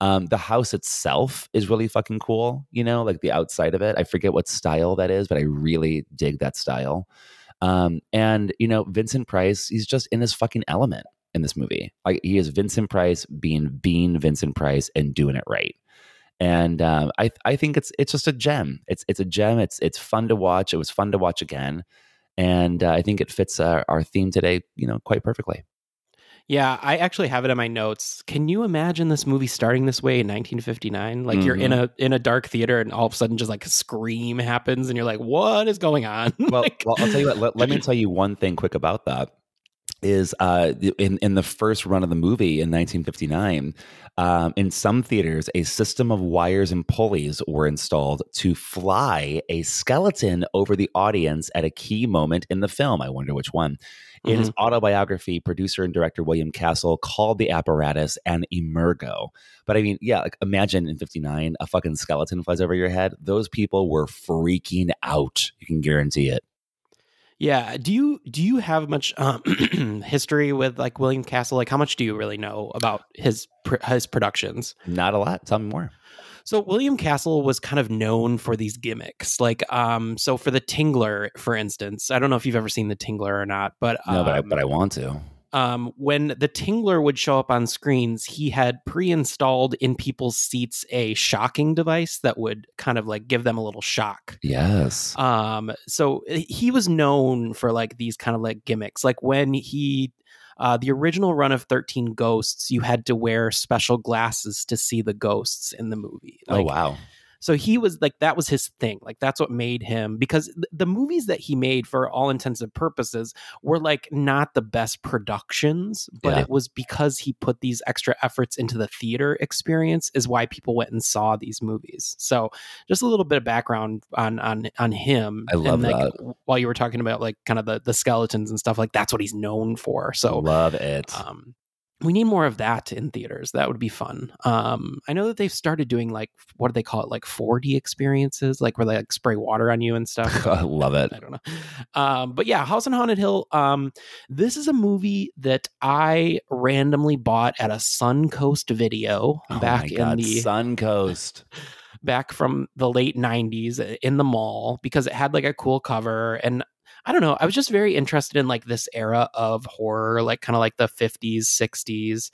Um, the house itself is really fucking cool. You know, like the outside of it. I forget what style that is, but I really dig that style. Um, and you know, Vincent Price, he's just in his fucking element in this movie. Like he is Vincent Price being being Vincent Price and doing it right. And um, I I think it's it's just a gem. It's it's a gem. It's it's fun to watch. It was fun to watch again, and uh, I think it fits our, our theme today. You know, quite perfectly. Yeah, I actually have it in my notes. Can you imagine this movie starting this way in 1959? Like you're in Mhm. a in a dark theater and all of a sudden just like a scream happens and you're like, "What is going on?" [laughs] Well, well, I'll tell you what. Let, let me tell you one thing quick about that. Is uh, in in the first run of the movie in 1959, um, in some theaters, a system of wires and pulleys were installed to fly a skeleton over the audience at a key moment in the film. I wonder which one. In his autobiography, producer and director William Castle called the apparatus an emergo. But I mean, yeah, like imagine in 59, a fucking skeleton flies over your head. Those people were freaking out. You can guarantee it. Yeah. Do you do you have much um, [clears throat] history with like William Castle? Like, how much do you really know about his pr- his productions? Not a lot. Tell me more. So William Castle was kind of known for these gimmicks, like um, so for the Tingler, for instance. I don't know if you've ever seen the Tingler or not, but No, but I, um, but I want to. Um, when the Tingler would show up on screens, he had pre-installed in people's seats a shocking device that would kind of like give them a little shock. Yes. Um, so he was known for like these kind of like gimmicks. Like when he, uh, the original run of Thirteen Ghosts, you had to wear special glasses to see the ghosts in the movie. oh wow. So he was like that was his thing. Like that's what made him because th- the movies that he made for all intents and purposes were like not the best productions, but Yeah. it was because he put these extra efforts into the theater experience is why people went and saw these movies. So just a little bit of background on on on him. I love and, like, that. While you were talking about like kind of the the skeletons and stuff like that's what he's known for. So Love it. um, we need more of that in theaters. That would be fun. Um, I know that they've started doing like what do they call it, like 4D experiences, like where they like spray water on you and stuff. [laughs] I love it. I don't know. Um, but yeah, House on Haunted Hill. Um, this is a movie that I randomly bought at a Suncoast video Oh back my God. in the Suncoast. [laughs] back from the late 90s in the mall because it had like a cool cover and I don't know, I was just very interested in like this era of horror, like kind of like the 50s, 60s.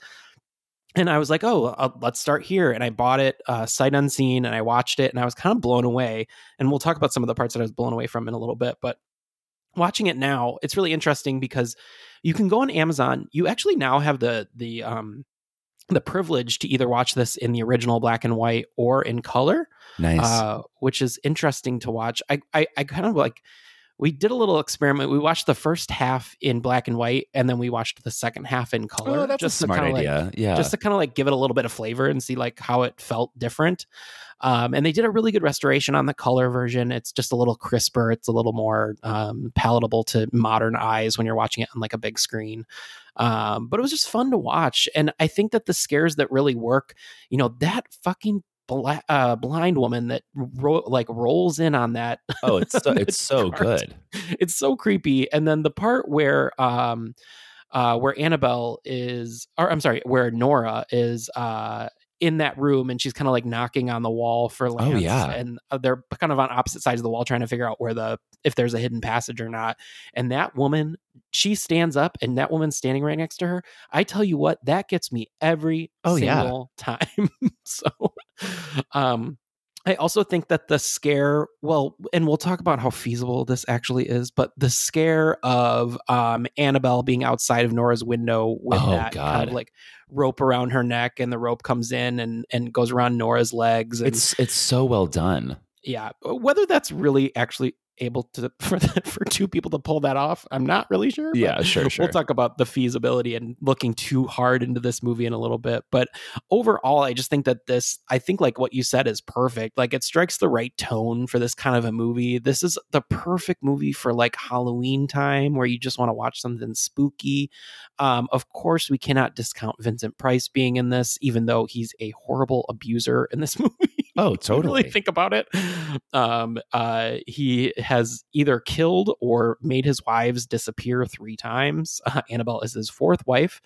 And I was like, oh, uh, let's start here. And I bought it uh, sight unseen and I watched it and I was kind of blown away. And we'll talk about some of the parts that I was blown away from in a little bit. But watching it now, it's really interesting because you can go on Amazon. You actually now have the, the, um, the privilege to either watch this in the original black and white or in color Nice. uh, which is interesting to watch. I, I, I kind of like we did a little experiment. We watched the first half in black and white, and then we watched the second half in color. Oh, that's a smart kinda, like- idea. Yeah. just to kind of like give it a little bit of flavor and see like how it felt different. Um, and they did a really good restoration on the color version. It's just a little crisper. It's a little more um, palatable to modern eyes when you're watching it on like a big screen. Um, but it was just fun to watch. And I think that the scares that really work, you know, that fucking bla- uh, blind woman that ro- like rolls in on that. Oh, it's so, [laughs] it's so good. It's so creepy. And then the part where um uh where Annabelle is or I'm sorry, where Nora is uh in that room and she's kind of like knocking on the wall for Lance yeah. and uh, they're kind of on opposite sides of the wall trying to figure out where the if there's a hidden passage or not and that woman she stands up and that woman's standing right next to her I tell you what that gets me every Oh, yeah. single [laughs] time so um I also think that the scare, well, and we'll talk about how feasible this actually is, but the scare of um, Annabelle being outside of Nora's window with Oh, that kind of like rope around her neck, and the rope comes in and and goes around Nora's legs. And, It's it's so well done. yeah, whether that's really actually able to [laughs] for for two people to pull that off, I'm not really sure. Yeah, sure, sure. We'll talk about the feasibility and looking too hard into this movie in a little bit, but overall, I just think that this, I think like what you said is perfect. Like it strikes the right tone for this kind of a movie. This is the perfect movie for like Halloween time where you just want to watch something spooky. Um, of course, we cannot discount Vincent Price being in this, even though he's a horrible abuser in this [laughs] movie. Oh, you really totally. think about it. Um, uh, he has either killed or made his wives disappear three times. Uh, Annabelle is his fourth wife.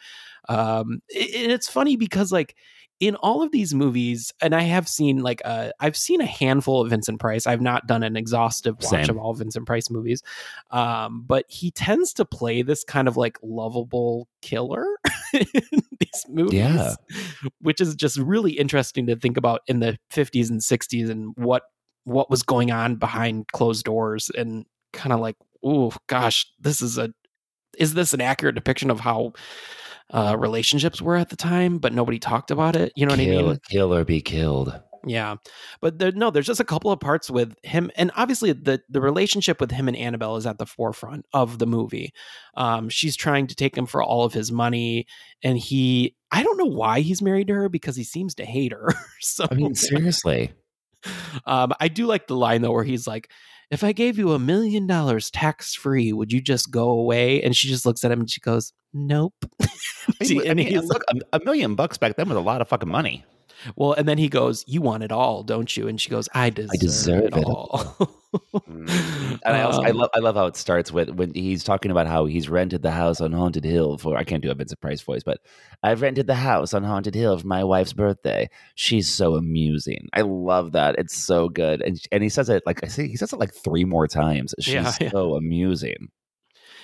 Um, and it's funny because like in all of these movies, and I have seen like uh, I've seen a handful of Vincent Price. I've not done an exhaustive watch Same. of all Vincent Price movies, um, but he tends to play this kind of like lovable killer [laughs] these movies Yeah. which is just really interesting to think about in the 50s and 60s and what what was going on behind closed doors and kind of like oh gosh this is a is this an accurate depiction of how uh, relationships were at the time but nobody talked about it you know what i mean kill or be killed. Yeah, but there, no, there's just a couple of parts with him, and obviously the the relationship with him and Annabelle is at the forefront of the movie. Um, she's trying to take him for all of his money, and he, I don't know why he's married to her because he seems to hate her. [laughs] so I mean, seriously. [laughs] um, I do like the line though where he's like, "If I gave you a million dollars tax free, would you just go away?" And she just looks at him and she goes, "Nope." [laughs] I See, mean, I and mean, he's look, a, a million bucks back then was a lot of fucking money. Well, and then he goes, "You want it all, don't you?" And she goes, "I deserve, I deserve it it all." [laughs] And I also I Um, love I love how it starts with when he's talking about how he's rented the house on Haunted Hill for I can't do a Vincent Price voice, but I've rented the house on Haunted Hill for my wife's birthday. She's so amusing. I love that. It's so good. And and he says it like I say he says it like three more times. She's Yeah, yeah. so amusing.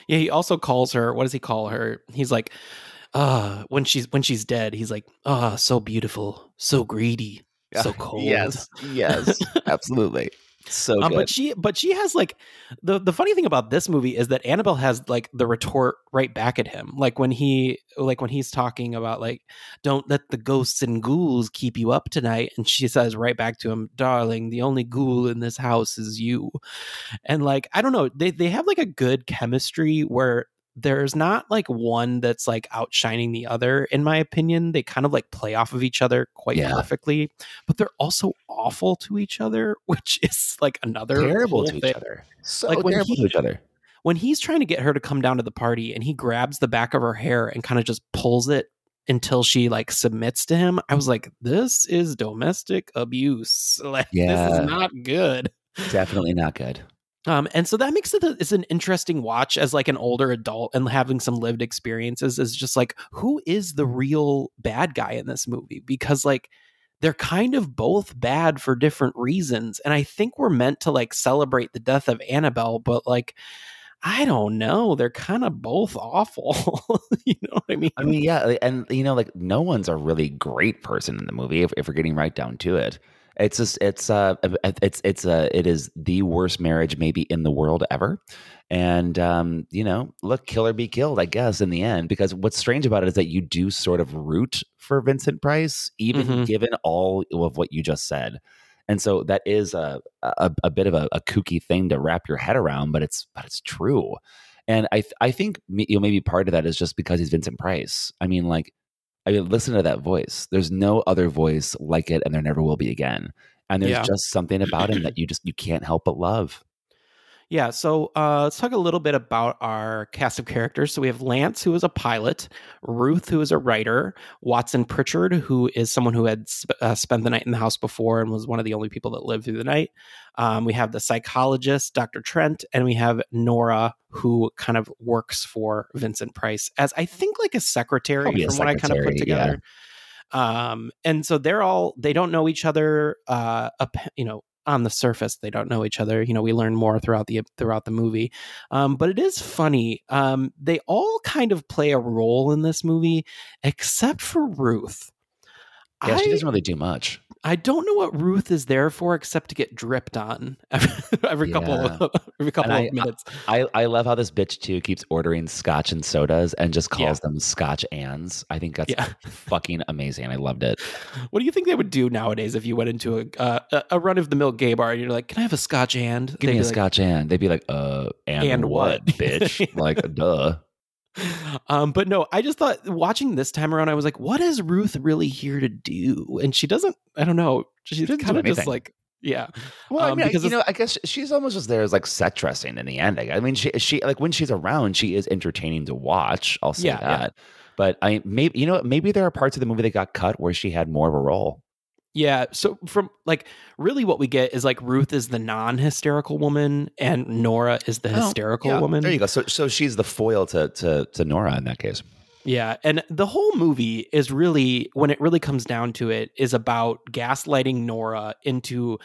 Yeah, he also calls her. What does he call her? He's like, uh, when she's when she's dead, he's like, ah, so beautiful, so greedy, so [laughs] cold. Yes. Yes. absolutely. So Um, but she but she has like the the funny thing about this movie is that Annabelle has like the retort right back at him. Like when he like when he's talking about like don't let the ghosts and ghouls keep you up tonight and she says right back to him, "Darling, the only ghoul in this house is you." And like I don't know, they they have like a good chemistry where there's not like one that's like outshining the other in my opinion they kind of like play off of each other quite Yeah. perfectly but they're also awful to each other [laughs] which is like another terrible to each thing. other. So Like, when terrible he- to each other. when he's trying to get her to come down to the party and he grabs the back of her hair and kind of just pulls it until she like submits to him i was like this is domestic abuse [laughs] like this is not good Definitely not good. Um, and so that makes it a, it's an interesting watch as like an older adult and having some lived experiences is just like who is the real bad guy in this movie? Because like they're kind of both bad for different reasons and i think we're meant to like celebrate the death of annabelle but like i don't know. They're kind of both awful [laughs] you know what i mean I mean, yeah, and you know, like no one's a really great person in the movie if, if we're getting right down to it. It's just it's uh it's it's uh it is the worst marriage maybe in the world ever. And um, you know, look, kill or be killed, I guess, in the end. Because what's strange about it is that you do sort of root for Vincent Price, even Mhm. given all of what you just said. And so that is a a, a bit of a, a kooky thing to wrap your head around, but it's but it's true. And I th- I think you know maybe part of that is just because he's Vincent Price. I mean, like I mean, listen to that voice. There's no other voice like it, and there never will be again. And there's Yeah. just something about him that you just you can't help but love. Yeah, so uh, let's talk a little bit about our cast of characters. So we have Lance, who is a pilot, Ruth, who is a writer, Watson Pritchard, who is someone who had sp- uh, spent the night in the house before and was one of the only people that lived through the night. Um, we have the psychologist, Dr. Trent, and we have Nora, who kind of works for Vincent Price as I think like a secretary Probably a from what I kind of put secretary, yeah. together. Um, and so they're all they don't know each other. Uh, you know, on the surface they don't know each other. You know, we learn more throughout the throughout the movie. Um, but it is funny. Um, they all kind of play a role in this movie, except for Ruth. Yeah, she doesn't really do much. I don't know what Ruth is there for except to get dripped on [laughs] every, every couple Yeah. of, every couple And of minutes. I, I I love how this bitch too keeps ordering scotch and sodas and just calls Yeah. them scotch ands. I think that's Yeah. fucking amazing. I loved it. [laughs] What do you think they would do nowadays if you went into a uh, a- run of the mill gay bar and you're like, "Can I have a Scotch and?" Give They'd me be a like, scotch and they'd be like, uh, and, And what, what? [laughs] bitch? like, duh. Um, but no, I just thought watching this time around, I was like, "What is Ruth really here to do?" And she doesn't. I don't know. She's kind of just like, yeah. Well, I Um, mean, I- because you know, I guess she's almost just there as like set dressing in the end. I mean, she she like when she's around, she is entertaining to watch. I'll say Yeah, yeah. that. But I maybe you know maybe there are parts of the movie that got cut where she had more of a role. Yeah. So from like really what we get is like Ruth is the non-hysterical woman and Nora is the oh, hysterical Oh, Yeah, woman. There you go. So so she's the foil to to to Nora in that case. Yeah, and the whole movie is really when it really comes down to it is about gaslighting Nora into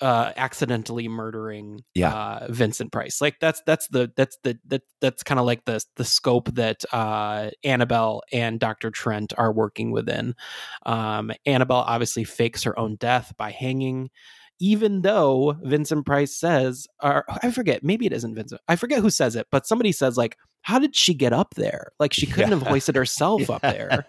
uh accidentally murdering Yeah. uh Vincent Price. Like that's that's the that's the that that's kind of like the the scope that uh Annabelle and Dr. Trent are working within. Um Annabelle obviously fakes her own death by hanging even though Vincent Price says, or I forget, maybe it isn't Vincent. I forget who says it, but somebody says, like, how did she get up there? Like, she couldn't have hoisted herself up [laughs] there.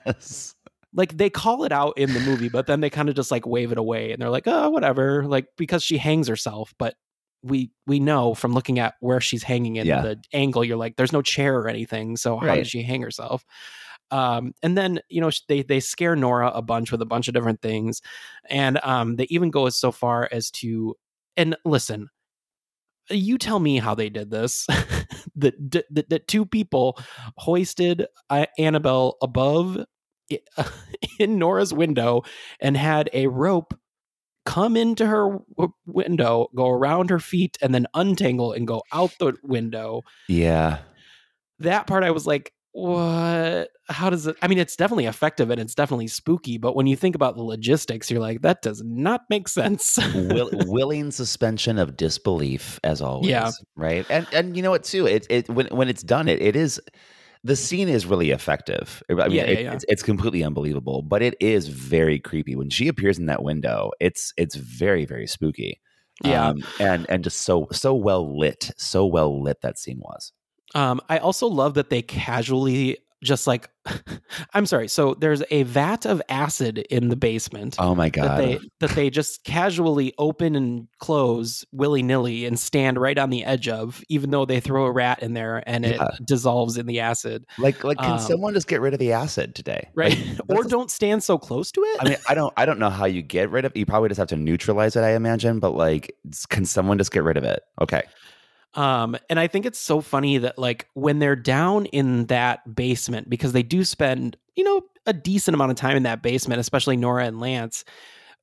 Like, they call it out in the movie, but then they kind of just like wave it away and they're like, oh, whatever. Like, because she hangs herself. But we we know from looking at where she's hanging in Yeah. the angle, you're like, there's no chair or anything. So how Right. did she hang herself? Um, and then you know they they scare Nora a bunch with a bunch of different things, and um, they even go so far as to and listen, you tell me how they did this. that, that that two people hoisted uh, Annabelle above [laughs] in Nora's window and had a rope come into her w- window, go around her feet, and then untangle and go out the window. Yeah. That part, I was like, what? How does it? I mean, it's definitely effective and it's definitely spooky, but when you think about the logistics, you're like, that does not make sense. Will, [laughs] willing suspension of disbelief as always. Yeah. Right. And and you know what too? It it when when it's done, it it is the scene is really effective. I mean, Yeah, yeah, it- yeah. It's, it's completely unbelievable, but it is very creepy when she appears in that window. It's it's very very spooky. Yeah. Um, and and just so so well lit, so well lit that scene was. Um, I also love that they casually just like [laughs] I'm sorry. So there's a vat of acid in the basement. Oh my god. That they that they just casually open and close willy nilly and stand right on the edge of, even though they throw a rat in there and it Yeah. dissolves in the acid. like like can um, someone just get rid of the acid today? Right. [laughs] Like, or don't stand so close to it. I mean, I don't, I don't know how you get rid of. You probably just have to neutralize it, I imagine. But like, can someone just get rid of it? Okay, Um, and I think it's so funny that like when they're down in that basement, because they do spend, you know, a decent amount of time in that basement, especially Nora and Lance,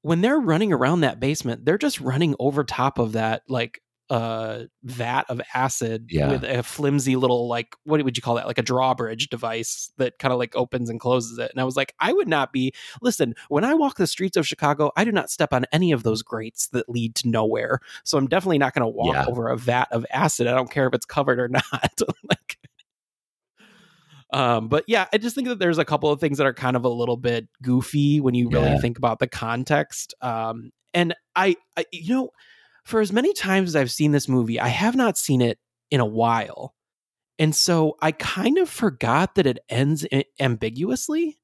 when they're running around that basement, they're just running over top of that like uh vat of acid Yeah. with a flimsy little like what would you call that like a drawbridge device that kind of like opens and closes it and i was like i would not be listen when i walk the streets of chicago i do not step on any of those grates that lead to nowhere so i'm definitely not going to walk Yeah. over a vat of acid i don't care if it's covered or [laughs] not like um but yeah i just think that there's a couple of things that are kind of a little bit goofy when you really Yeah. think about the context um And I, I, you know, for as many times as I've seen this movie, I have not seen it in a while. And so I kind of forgot that it ends ambiguously.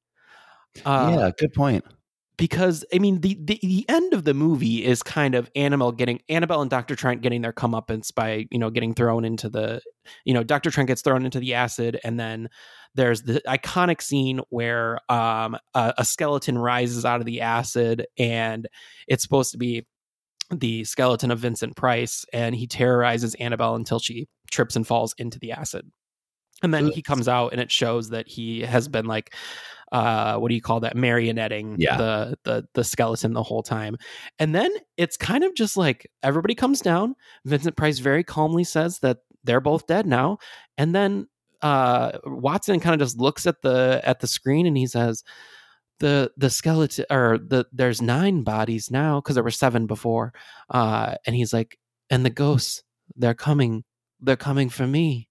Uh, yeah, good point. because I mean the, the the end of the movie is kind of Annabelle getting Annabelle and Doctor Trent getting their comeuppance by you know getting thrown into the you know Doctor Trent gets thrown into the acid and then there's the iconic scene where um a, a skeleton rises out of the acid and it's supposed to be the skeleton of Vincent Price and he terrorizes Annabelle until she trips and falls into the acid. And then he comes out and it shows that he has been like uh what do you call that marionetting Yeah. the the the skeleton the whole time. And then it's kind of just like everybody comes down. Vincent Price very calmly says that they're both dead now. And then uh Watson kind of just looks at the at the screen and he says the the skeleton or the there's nine bodies now because there were seven before uh and he's like and the ghosts they're coming they're coming for me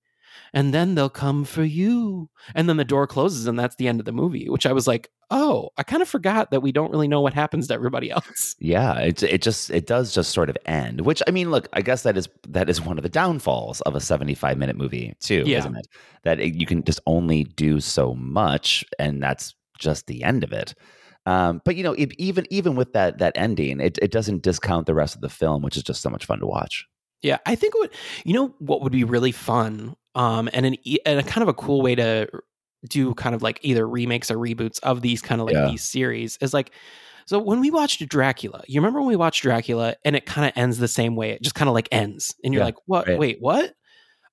and then they'll come for you and then the door closes and that's the end of the movie which i was like oh i kind of forgot that we don't really know what happens to everybody else [laughs] Yeah, it it just it does just sort of end. Which I mean, look, I guess that is that is one of the downfalls of a seventy-five minute movie too, Yeah. isn't it? That it, you can just only do so much, and that's just the end of it. Um, but you know, if, even even with that that ending, it it doesn't discount the rest of the film, which is just so much fun to watch. Yeah, I think what you know what would be really fun, um, and an and a kind of a cool way to do kind of like either remakes or reboots of these kind of like Yeah. these series is like. So when we watched Dracula, you remember when we watched Dracula and it kind of ends the same way? It just kind of like ends, and you're Yeah, like, "What? right. Wait, what?"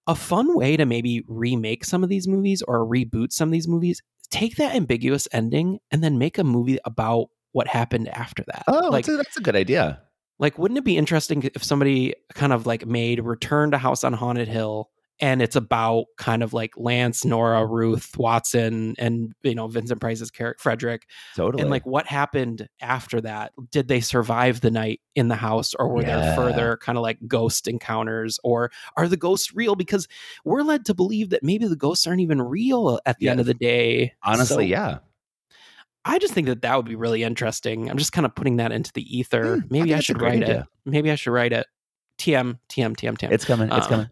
A fun way to maybe remake some of these movies or reboot some of these movies. Take that ambiguous ending and then make a movie about what happened after that. Oh, like that's, a, that's a good idea. like, wouldn't it be interesting if somebody kind of like made Return to House on Haunted Hill and it's about kind of like Lance, Nora, Ruth, Watson, and you know, Vincent Price's character Frederick. Totally. And like what happened after that? Did they survive the night in the house or were Yeah. there further kind of like ghost encounters? Or are the ghosts real? Because we're led to believe that maybe the ghosts aren't even real at the end of the day. Honestly, So yeah. I just think that that would be really interesting. I'm just kind of putting that into the ether. I Maybe think I, should write it. Maybe I should write it. TM, TM, TM, TM. It's coming. It's Uh, coming.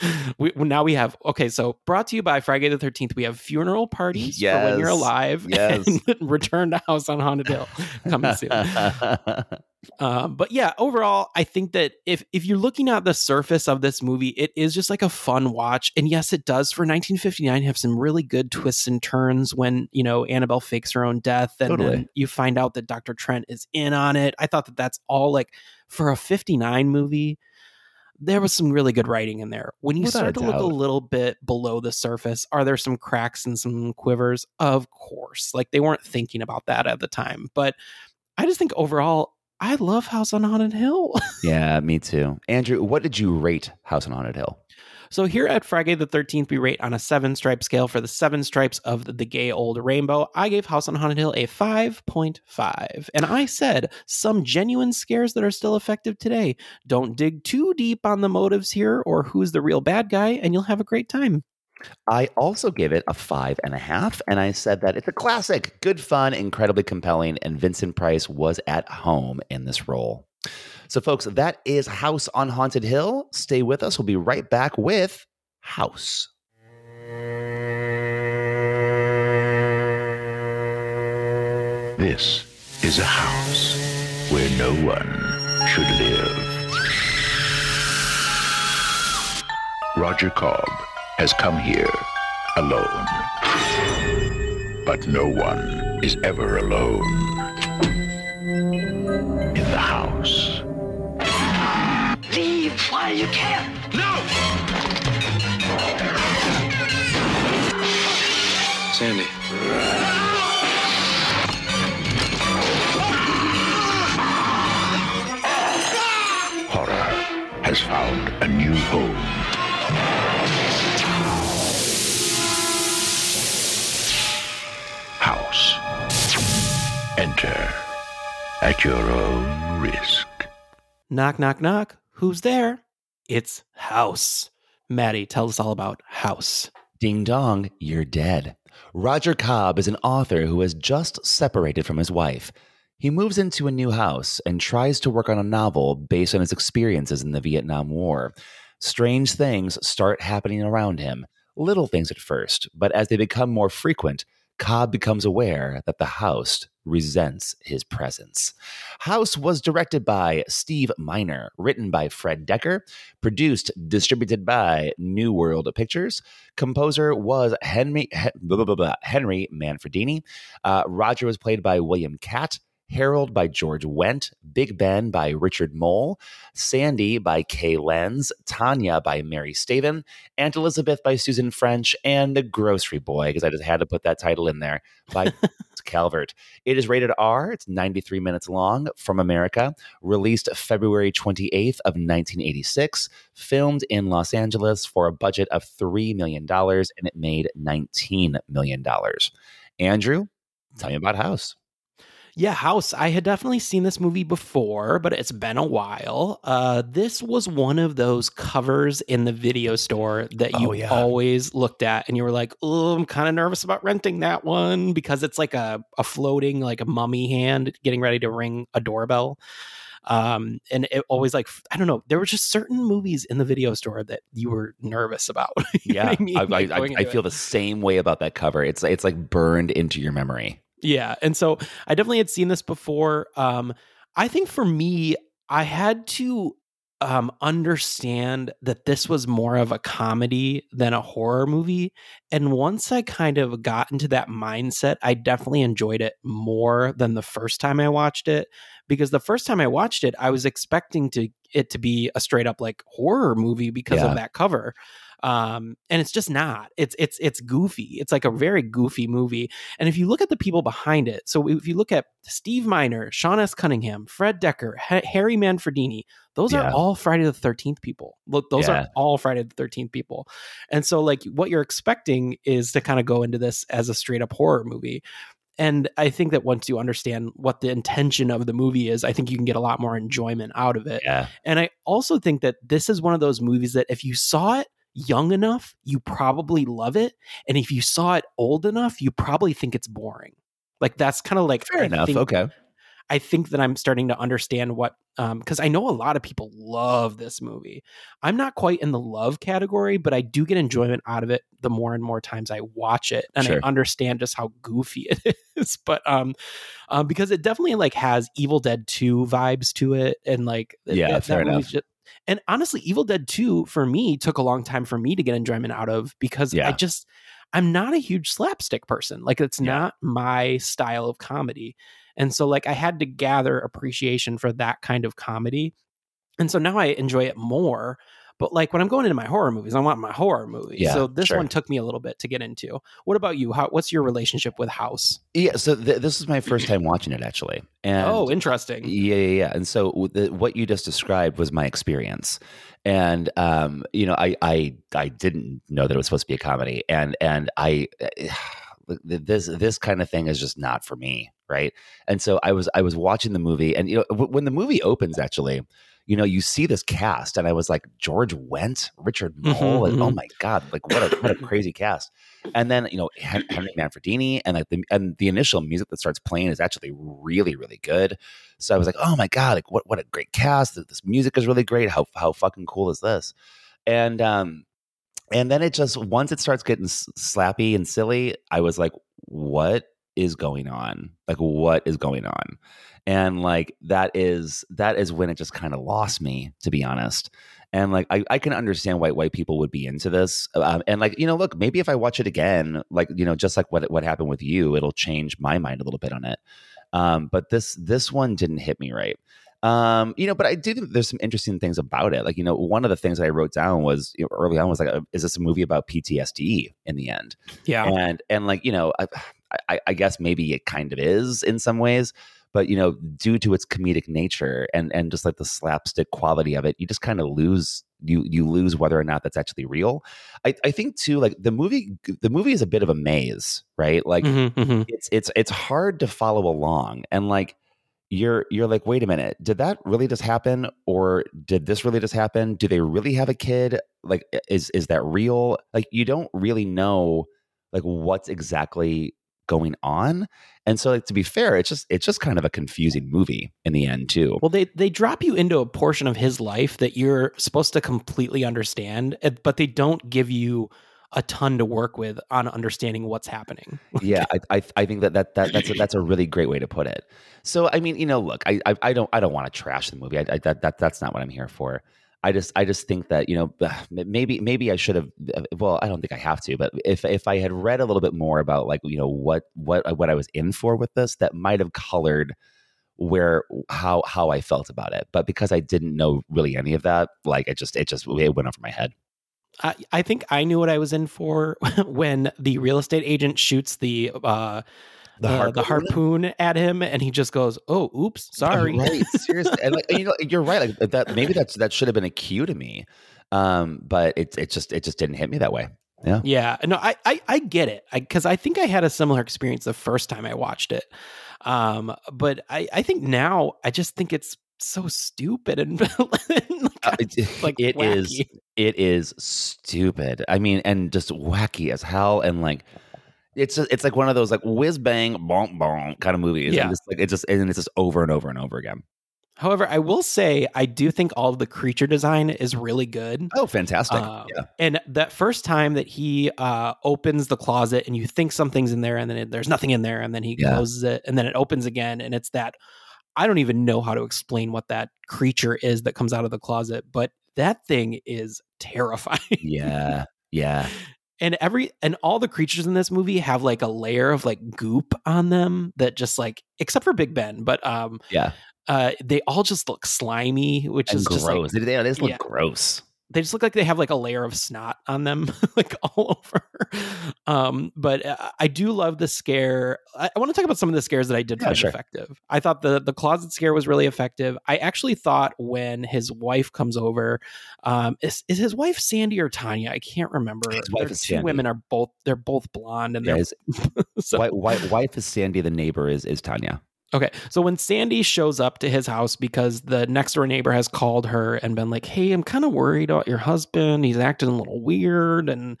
[laughs] We, now we have okay. So brought to you by Frigay the Thirteenth. We have funeral parties for when you're alive. [laughs] Yes. and [laughs] Return to House on Haunted Hill coming soon. Um, but yeah, overall, I think that if if you're looking at the surface of this movie, it is just like a fun watch. And yes, it does for 1959 have some really good twists and turns when you know Annabelle fakes her own death, and Totally. then you find out that Dr. Trent is in on it. I thought that that's all like for a 59 movie. There was some really good writing in there. When you Without start to look a little bit below the surface, are there some cracks and some quivers? Of course. Like they weren't thinking about that at the time. But I just think overall, I love House on Haunted Hill. [laughs] yeah, me too. Andrew, what did you rate House on Haunted Hill? So here at Frigay the 13th, we rate on a seven stripe scale for the seven stripes of the, gay old rainbow. I gave House on Haunted Hill a 5.5. And I said some genuine scares that are still effective today. Don't dig too deep on the motives here or who's the real bad guy, and you'll have a great time. I also gave it a five and a half, and I said that it's a classic, good fun, incredibly compelling, and Vincent Price was at home in this role. So, folks, that is House on Haunted Hill. Stay with us. We'll be right back with House. This is a house where no one should live. Roger Cobb has come here alone. But no one is ever alone. In the house. Leave while you can. No! Sandy. Horror has found a new home. House. Enter at your own risk. Knock, knock, knock. Who's there? It's House. Matty, tell us all about House. Ding dong, you're dead. Roger Cobb is an author who has just separated from his wife. He moves into a new house and tries to work on a novel based on his experiences in the Vietnam War. Strange things start happening around him, little things at first, but as they become more frequent, Cobb becomes aware that the house resents his presence. House was directed by Steve Miner, written by Fred Dekker, produced, distributed by New World Pictures. Composer was Henry Henry Manfredini. Uh, Roger was played by William Katt. Harold by George Wendt, Big Ben by Richard Moll, Sandy by Kay Lenz, Tanya by Mary Stavin, Aunt Elizabeth by Susan French, and The Grocery Boy, because I just had to put that title in there, by [laughs] Calvert. It is rated R. It's 93 minutes long from America, released February 28th of 1986, filmed in Los Angeles for a budget of $3 million, and it made $19 million. Andrew, tell me about House. Yeah, House. I had definitely seen this movie before, but it's been a while. Uh, this was one of those covers in the video store that you Oh, yeah. always looked at, and you were like, "Oh, I'm kind of nervous about renting that one because it's like a a floating like a mummy hand getting ready to ring a doorbell." Um, and it always like I don't know. There were just certain movies in the video store that you were nervous about. [laughs] Yeah, I, mean? I, I, I, into it. feel the same way about that cover. It's it's like burned into your memory. Yeah. And so I definitely had seen this before. Um, I think for me, I had to um, understand that this was more of a comedy than a horror movie. And once I kind of got into that mindset, I definitely enjoyed it more than the first time I watched it. Because the first time I watched it, I was expecting to it to be a straight up like horror movie because Yeah. of that cover. Um, and it's just not. It's it's it's goofy. It's like a very goofy movie. And if you look at the people behind it, so if you look at Steve Miner, Sean S. Cunningham, Fred Dekker, Ha- Harry Manfredini, those Yeah. are all Friday the 13th people. Look, those Yeah. are all Friday the 13th people. And so, like, what you're expecting is to kind of go into this as a straight up horror movie. And I think that once you understand what the intention of the movie is, I think you can get a lot more enjoyment out of it. Yeah. And I also think that this is one of those movies that if you saw it young enough, you probably love it. And if you saw it old enough, you probably think it's boring. Like that's kind of like Fair I enough. think- okay. I think that I'm starting to understand what um because I know a lot of people love this movie. I'm not quite in the love category, but I do get enjoyment out of it the more and more times I watch it. And Sure. I understand just how goofy [laughs] it is. But um, um because it definitely like has Evil Dead 2 vibes to it and like Yeah, that, fair that enough. ju- and honestly, Evil Dead 2 for me took a long time for me to get enjoyment out of because I just I'm not a huge slapstick person. Like it's not my style of comedy. And so like I had to gather appreciation for that kind of comedy. And so now I enjoy it more. But like when I'm going into my horror movies, I want my horror movies. Yeah, so this sure. one took me a little bit to get into. What about you? How what's your relationship with House? Yeah. So th- this is my first time watching it actually. And oh, interesting. Yeah, yeah, yeah. And so the, what you just described was my experience, and um, you know, I, I, I didn't know that it was supposed to be a comedy, and and I, [sighs] this this kind of thing is just not for me, right? And so I was I was watching the movie, and you know, when the movie opens, actually. You know, you see this cast, and I was like, George Wendt, Richard Moll, and oh mhm. my god, like what a what a crazy cast! And then you know Henry Manfredini, and like the and the initial music that starts playing is actually really really good. So I was like, oh my god, like what what a great cast! This music is really great. How how fucking cool is this? And um, and then it just once it starts getting slappy and silly, I was like, what is going on? Like what is going on? And like that is that is when it just kind of lost me, to be honest. And like I, I can understand why white people would be into this. Um, and like, you know, look, maybe if I watch it again, like, you know, just like what what happened with you, it'll change my mind a little bit on it. Um, but this this one didn't hit me right. Um, you know, but I do think there's some interesting things about it. Like, you know, one of the things that I wrote down was you know, early on was like, uh, is this a movie about PTSD in the end? Yeah. And and like, you know, I, I, I guess maybe it kind of is in some ways, but you know, due to its comedic nature and and just like the slapstick quality of it, you just kind of lose you you lose whether or not that's actually real. I, I think too, like the movie the movie is a bit of a maze, right? Like Mhm, mhm. it's it's it's hard to follow along and like you're you're like wait a minute did that really just happen or did this really just happen do they really have a kid like is is that real like you don't really know like what's exactly going on. And so like, to be fair, it's just it's just kind of a confusing movie in the end too. Well, they they drop you into a portion of his life that you're supposed to completely understand, eh, but they don't give you a ton to work with on understanding what's happening. [laughs] yeah, I, I I think that, that that that's a, that's a really great way to put it. So I mean, you know, look, I I, I don't I don't want to trash the movie. I, I that, that that's not what I'm here for. I just I just think that you know [sighs] maybe maybe I should have well I don't think I have to but if if I had read a little bit more about like you know what what what I was in for with this that might have colored where how how I felt about it but because I didn't know really any of that like it just it just it went over my head. I, I think I knew what I was in for [laughs] when the real estate agent shoots the uh, the, uh, the harpoon at him, and he just goes, "Oh, oops, sorry." right, seriously, and like you know, [laughs] you're right. Like that, maybe that's that should have been a cue to me, um, but it it just it just didn't hit me that way. Yeah, yeah. No, I I, I get it because I, I, think I had a similar experience the first time I watched it, um, but I I think now I just think it's so stupid and, [laughs] and uh, like it is, it is stupid. I mean, and just wacky as hell, and like it's just, it's like one of those like whiz bang bonk bonk kind of movies. Yeah, and it's like it just and it's just over and over and over again. However, I will say I do think all of the creature design is really good. Oh, fantastic! Um, yeah. And that first time that he uh, opens the closet and you think something's in there, and then it, there's nothing in there, and then he yeah. closes it, and then it opens again, and it's that. I don't even know how to explain what that creature is that comes out of the closet, but that thing is terrifying. Yeah. Yeah [laughs] and every and all the creatures in this movie have like a layer of like goop on them that just like except for Big Ben, but um yeah, uh they all just look slimy, which and is gross. just like, they, they just look yeah. gross they just look like they have like a layer of snot on them [laughs] like all over um but uh, i do love the scare i, I want to talk about some of the scares that i did yeah, find sure. effective i thought the the closet scare was really effective i actually thought when his wife comes over um is, is his wife sandy or tanya i can't remember his wife is two sandy. women are both they're both blonde and yeah, they're his, [laughs] so. wife, wife, wife is sandy the neighbor is is tanya Okay, so when Sandy shows up to his house because the next door neighbor has called her and been like, "Hey, I'm kind of worried about your husband. He's acting a little weird," and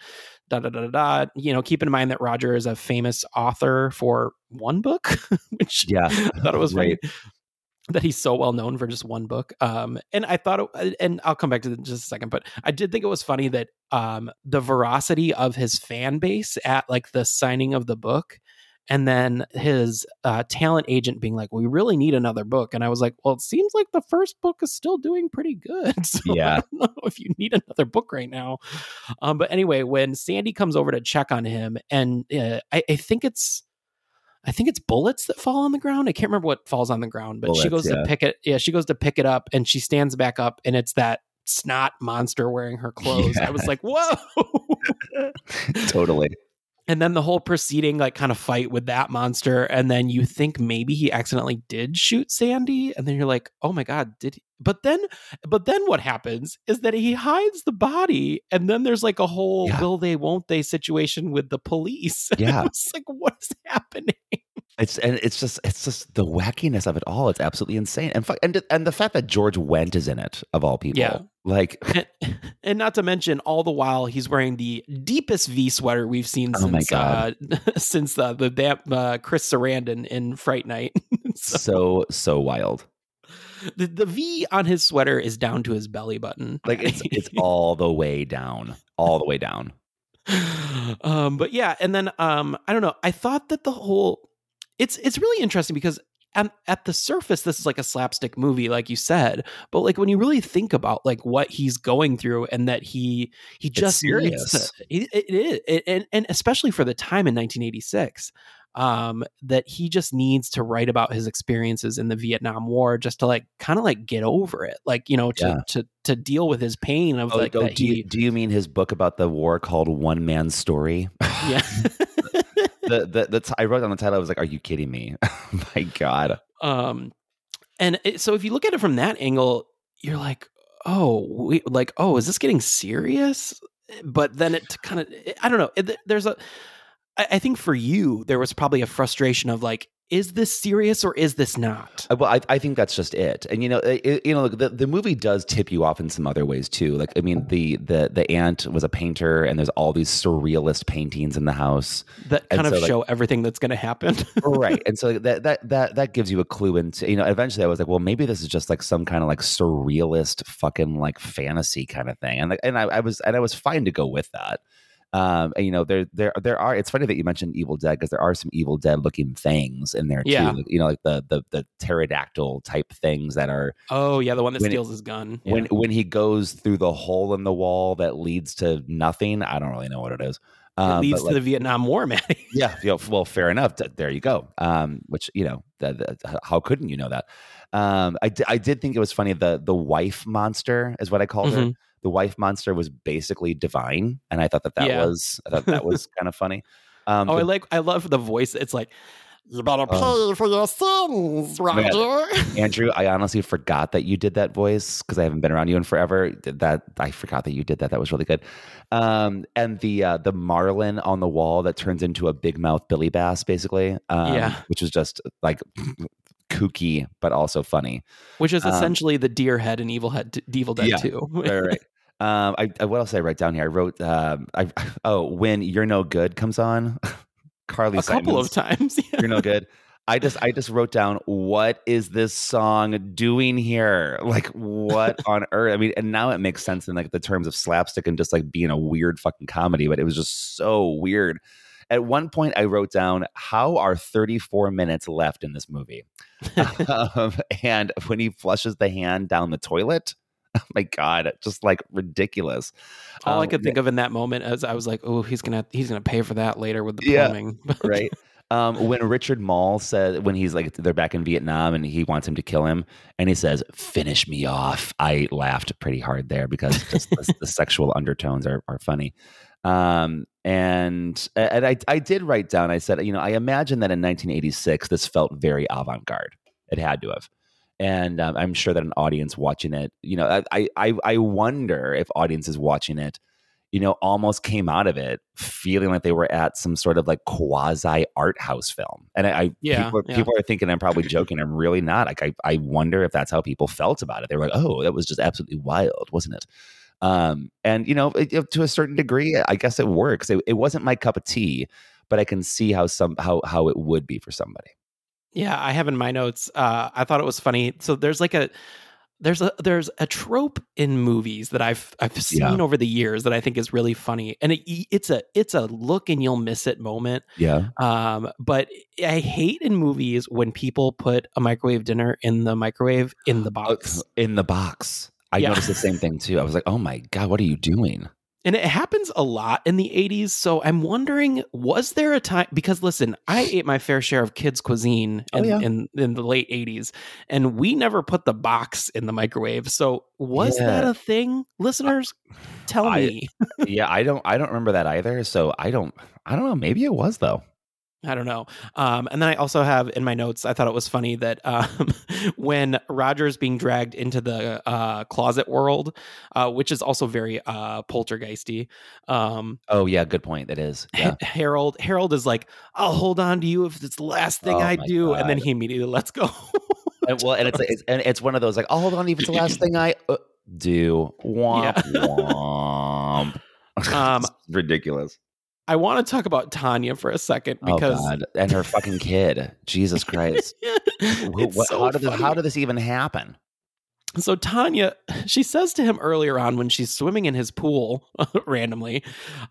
da da da da da. You know, keep in mind that Roger is a famous author for one book, [laughs] which yeah, I thought it was right. That he's so well known for just one book, um, and I thought, it, and I'll come back to it in just a second, but I did think it was funny that um, the veracity of his fan base at like the signing of the book and then his uh, talent agent being like, "We really need another book," and I was like, "Well, it seems like the first book is still doing pretty good. [laughs] So yeah, I don't know if you need another book right now." Um, but anyway, when Sandy comes over to check on him, and uh, I, I, think it's. I think it's bullets that fall on the ground. I can't remember what falls on the ground, but bullets, she goes yeah. to pick it. Yeah, she goes to pick it up, and she stands back up, and it's that snot monster wearing her [laughs] clothes. Yeah. I was like, "Whoa!" [laughs] totally and then the whole proceeding like kind of fight with that monster and then you think maybe he accidentally did shoot sandy and then you're like oh my god did he? But then but then what happens is that he hides the body and then there's like a whole yeah. will they won't they situation with the police. [laughs] Yeah. It's like what is happening it's and it's just it's just the wackiness of it all. It's absolutely insane, and and and the fact that George Wendt is in it of all people. Yeah, like, [laughs] and, and not to mention all the while he's wearing the deepest V sweater we've seen oh since uh, [laughs] since the the damp, uh, Chris Sarandon in Fright Night. [laughs] so, so so wild. The the V on his sweater is down to his belly button. Like it's it's all the way down, all the way down. Um, but yeah, and then um, I don't know. I thought that the whole it's it's really interesting because at, at the surface this is like a slapstick movie like you said but like when you really think about like what he's going through and that he he just serious to, it, it is it, and, and especially for the time in 1986 um that he just needs to write about his experiences in the Vietnam War just to like kind of like get over it like you know to Yeah. to to deal with his pain of Oh, like oh, do, he you, do you mean his book about the war called One Man's Story? yeah [laughs] [laughs] the the, the t- I wrote down the title. I was like, "Are you kidding me?" [laughs] My God. um and it, so if you look at it from that angle you're like oh we like oh is this getting serious but then it kind of i don't know it, there's a I, I think for you there was probably a frustration of like is this serious or is this not? Uh, Well, I, I think that's just it, and you know, it, you know, the, the movie does tip you off in some other ways too. Like, I mean, the the the aunt was a painter, and there's all these surrealist paintings in the house That And kind of so, like- show everything that's going to happen. [laughs] right and so that that that that gives you a clue into you know eventually i was like well maybe this is just like some kind of like surrealist fucking like fantasy kind of thing and like and i, I was and i was fine to go with that um and you know there there there are it's funny that you mentioned evil dead because there are some evil dead looking things in there too Yeah. like, you know like the the the pterodactyl type things that are oh yeah, the one that When it- steals his gun. when Yeah. when he goes through the hole in the wall that leads to nothing i don't really know what it is it Um, leads but, to the Vietnam War, [laughs] man. yeah, you know, well, fair enough. There you go. Um, which you know, how couldn't you know that? Um, I, di- I did think it was funny. The the wife monster is what I called her. The wife monster was basically divine, and I thought that that Yeah. was I thought that was [laughs] kind of funny. Um, oh, I like I love the voice. It's like you better pay Oh. for your sins, Roger. Andrew, I honestly forgot that you did that voice because I haven't been around you in forever. That I forgot that you did that. That was really good. Um, and the uh, the marlin on the wall that turns into a big mouth Billy Bass, basically. Um, Yeah. which was just like kooky but also funny. Which is Um, essentially the deer head and Evil Head, Evil Dead Yeah, Two. right, right. [laughs] Um, I, I what else did I write down here? I wrote, um, I [laughs] oh, when "You're No Good" comes on, [laughs] Carly a couple of Simons, times. You're No Good. I just I just wrote down what is this song doing here? Like what on earth? I mean, and now it makes sense in like the terms of slapstick and just like being a weird fucking comedy, but it was just so weird. At one point, I wrote down how are 34 minutes left in this movie, [laughs] um, and when he flushes the hand down the toilet, [laughs] oh my god, just like ridiculous. All I Um, could think of in that moment as I was like, "Oh, he's gonna he's gonna pay for that later with the Yeah. plumbing." [laughs] right? Um, when Richard Moll said when he's like they're back in Vietnam and he wants him to kill him, and he says, "Finish me off." I laughed pretty hard there because just the, the sexual undertones are are funny. Um, and and I I did write down. I said, you know, I imagine that in 1986 this felt very avant garde. It had to have. And um, I'm sure that an audience watching it, you know, I, I I wonder if audiences watching it you know, almost came out of it feeling like they were at some sort of like quasi art house film. And I, I Yeah, people, are- yeah. people are thinking I'm probably joking. I'm really not. Like I, I wonder if that's how people felt about it. They were like, oh, that was just absolutely wild, wasn't it? Um, and you know, it, to a certain degree, I guess it works. It, it wasn't my cup of tea, but I can see how some how how it would be for somebody. Yeah, I have in my notes. Uh, I thought it was funny. So there's like a there's a there's a trope in movies that I've I've seen Yeah. over the years that I think is really funny, and it, it's a it's a look and you'll miss it moment. Yeah. Um, but I hate in movies when people put a microwave dinner in the microwave in the [gasps] box. In the box. I Yeah. noticed the same thing too. I was like, oh my God, what are you doing? And it happens a lot in the 80s. So I'm wondering, was there a time? Because listen, I ate my fair share of kids' cuisine Oh, in, yeah. in, in the late 80s, and we never put the box in the microwave. So was that a thing? Listeners, tell I- me. [laughs] yeah, I don't I don't remember that either. So I don't I don't know. Maybe it was though. I don't know. Um, and then I also have in my notes, I thought it was funny that um, [laughs] when Roger's being dragged into the uh, closet world, uh, which is also very uh, poltergeisty, um, Oh yeah, good point. That is Yeah. Ha- Harold Harold is like, I'll hold on to you if it's the last thing Oh I do, and then he immediately lets go. and, well, and it's, it's and it's one of those like, I'll hold on, if it's the last [clears throat] thing I uh, do, womp womp. [laughs] Um, [laughs] It's ridiculous. I want to talk about Tanya for a second oh, because oh God, and her fucking kid, Jesus [laughs] Christ! What- so how did this, how did this even happen? So Tanya, [laughs] she says to him earlier on when she's swimming in his pool [laughs] randomly,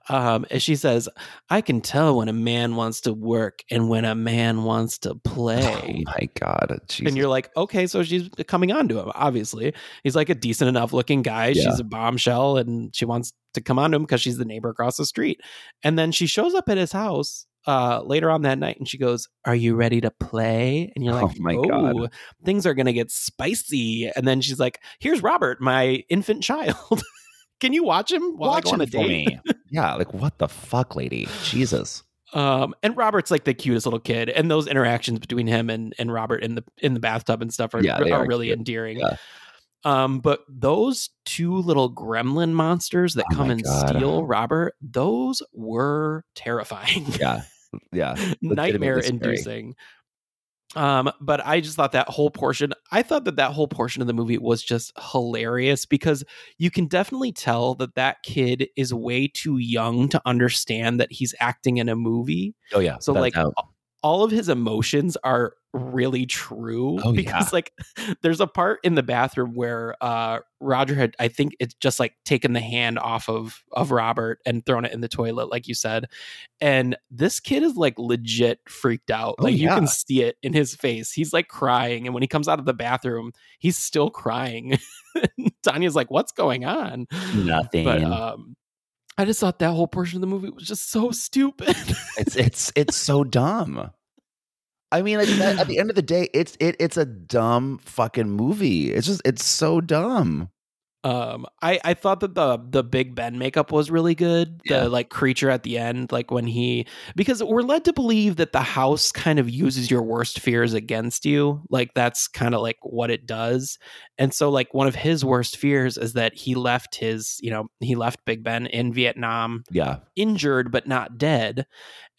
um, and she says, "I can tell when a man wants to work and when a man wants to play." Oh my God, Jesus. And you're like, okay, so she's coming on to him. Obviously, he's like a decent enough looking guy. Yeah. She's a bombshell, and she wants to come on to him because she's the neighbor across the street. And then she shows up at his house uh, later on that night, and she goes, "Are you ready to play?" And you're like, Oh my God. "Oh, things are gonna get spicy." And then she's like, "Here's Robert, my infant child. [laughs] Can you watch him while Watch I go on him a date?" [laughs] yeah, like what the fuck, lady? Jesus. Um, and Robert's like the cutest little kid, and those interactions between him and, and Robert in the in the bathtub and stuff are, Yeah, are, are really cute. endearing. Yeah. Um, but those two little gremlin monsters that Oh come and God. steal Robert, those were terrifying. Yeah, [laughs] yeah. Nightmare inducing. Um, but I just thought that whole portion, I thought that that whole portion of the movie was just hilarious because you can definitely tell that that kid is way too young to understand that he's acting in a movie. Oh yeah. So like doubt. All of his emotions are really true Oh, because yeah. like [laughs] there's a part in the bathroom where uh Roger had I think it's just like taken the hand off of of Robert and thrown it in the toilet like you said and this kid is like legit freaked out. Oh, like you can see it in his face. He's like crying and when he comes out of the bathroom he's still crying. [laughs] Tanya's like what's going on? Nothing. but um I just thought that whole portion of the movie was just so [laughs] stupid it's it's it's so dumb. I mean, at, at the end of the day, it's it it's a dumb fucking movie. It's just it's so dumb. Um, I I thought that the the Big Ben makeup was really good. Yeah. The like creature at the end, like when he because we're led to believe that the house kind of uses your worst fears against you. Like that's kind of like what it does. And so like one of his worst fears is that he left his, you know, he left Big Ben in Vietnam Yeah. injured but not dead.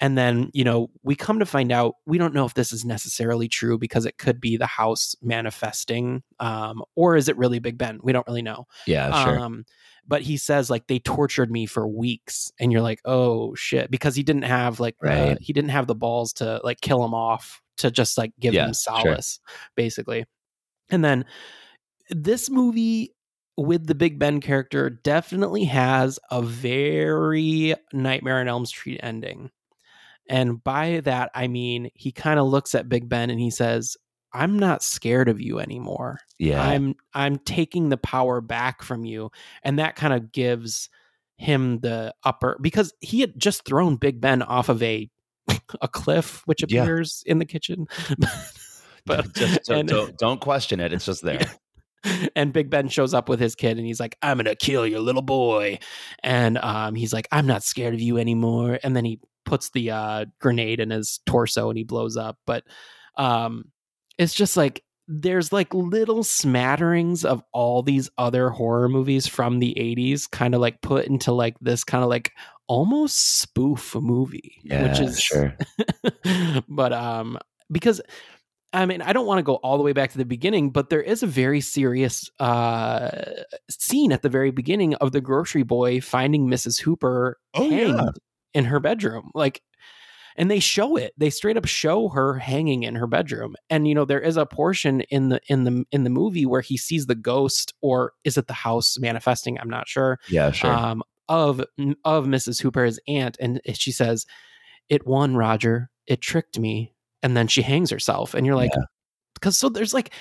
And then, you know, we come to find out we don't know if this is necessarily true because it could be the house manifesting. Um, or is it really Big Ben? We don't really know. Yeah, sure. Um, but he says like they tortured me for weeks, and you're like, oh shit, because he didn't have like the- Right. he didn't have the balls to like kill him off to just like give Yeah, him sure. solace, basically. And then this movie with the Big Ben character definitely has a very Nightmare on Elm Street ending. And by that, I mean, he kind of looks at Big Ben and he says, I'm not scared of you anymore. Yeah. I'm I'm taking the power back from you. And that kind of gives him the upper because he had just thrown Big Ben off of a [laughs] a cliff, which Yeah. appears in the kitchen. [laughs] but [laughs] Just don't, and- don't, don't question it. It's just there. And Big Ben shows up with his kid and he's like, I'm gonna kill your little boy. And um, he's like, I'm not scared of you anymore. And then he puts the uh, grenade in his torso and he blows up. But um, it's just like there's like little smatterings of all these other horror movies from the 80s kind of like put into like this kind of like almost spoof movie which is sure. [laughs] but um because I mean, I don't want to go all the way back to the beginning, but there is a very serious uh, scene at the very beginning of the grocery boy finding Mrs. Hooper Oh, yeah. in her bedroom. Like, and they show it. They straight up show her hanging in her bedroom. And you know, there is a portion in the in the in the movie where he sees the ghost, or is it the house manifesting? I'm not sure. Yeah, sure. Um, of of Mrs. Hooper, his aunt, and she says, "It won, Roger. It tricked me." And then she hangs herself, and you're like, because so there's like,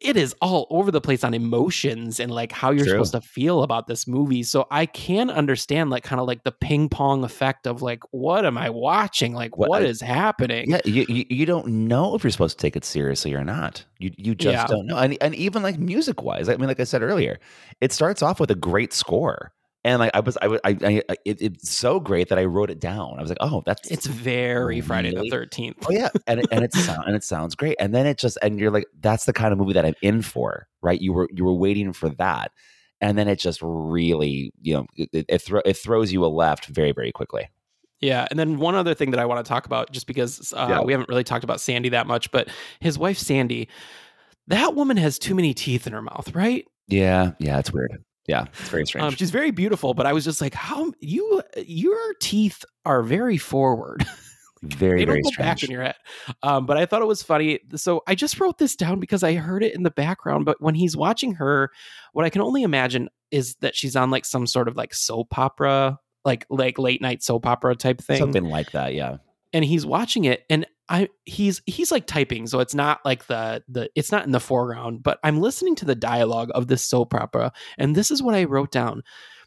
it is all over the place on emotions and like how you're True. supposed to feel about this movie. So I can understand like kind of like the ping pong effect of like, what am I watching? Like, What what I- is happening? Yeah, you, you you don't know if you're supposed to take it seriously or not. You you just Yeah. don't know. And and even like music wise, I mean, like I said earlier, it starts off with a great score, and like I was I was I, I I- it, it's so great that I wrote it down. I was like, oh, that's It's very Friday the Thirteenth. oh yeah, and it, and it [laughs] sound and it sounds great. And then it just and you're like, that's the kind of movie that I'm in for, right? You were you were waiting for that, and then it just really you know it it, it, thro- it throws you a left very very quickly. Yeah, and then one other thing that I want to talk about, just because uh, Yeah. we haven't really talked about Sandy that much, but his wife Sandy, that woman has too many teeth in her mouth, right? Yeah, yeah, it's weird. Yeah, it's very strange. Um, she's very beautiful, but I was just like, how you your teeth are very forward. [laughs] very they don't very go strange. back in your head. Um, but I thought it was funny. So I just wrote this down because I heard it in the background. But when he's watching her, what I can only imagine is that she's on like some sort of like soap opera, like like late night soap opera type thing Something like that. Yeah. and he's watching it and i he's he's like typing so it's not like the the it's not in the foreground but i'm listening to the dialogue of this soap opera and this is what i wrote down.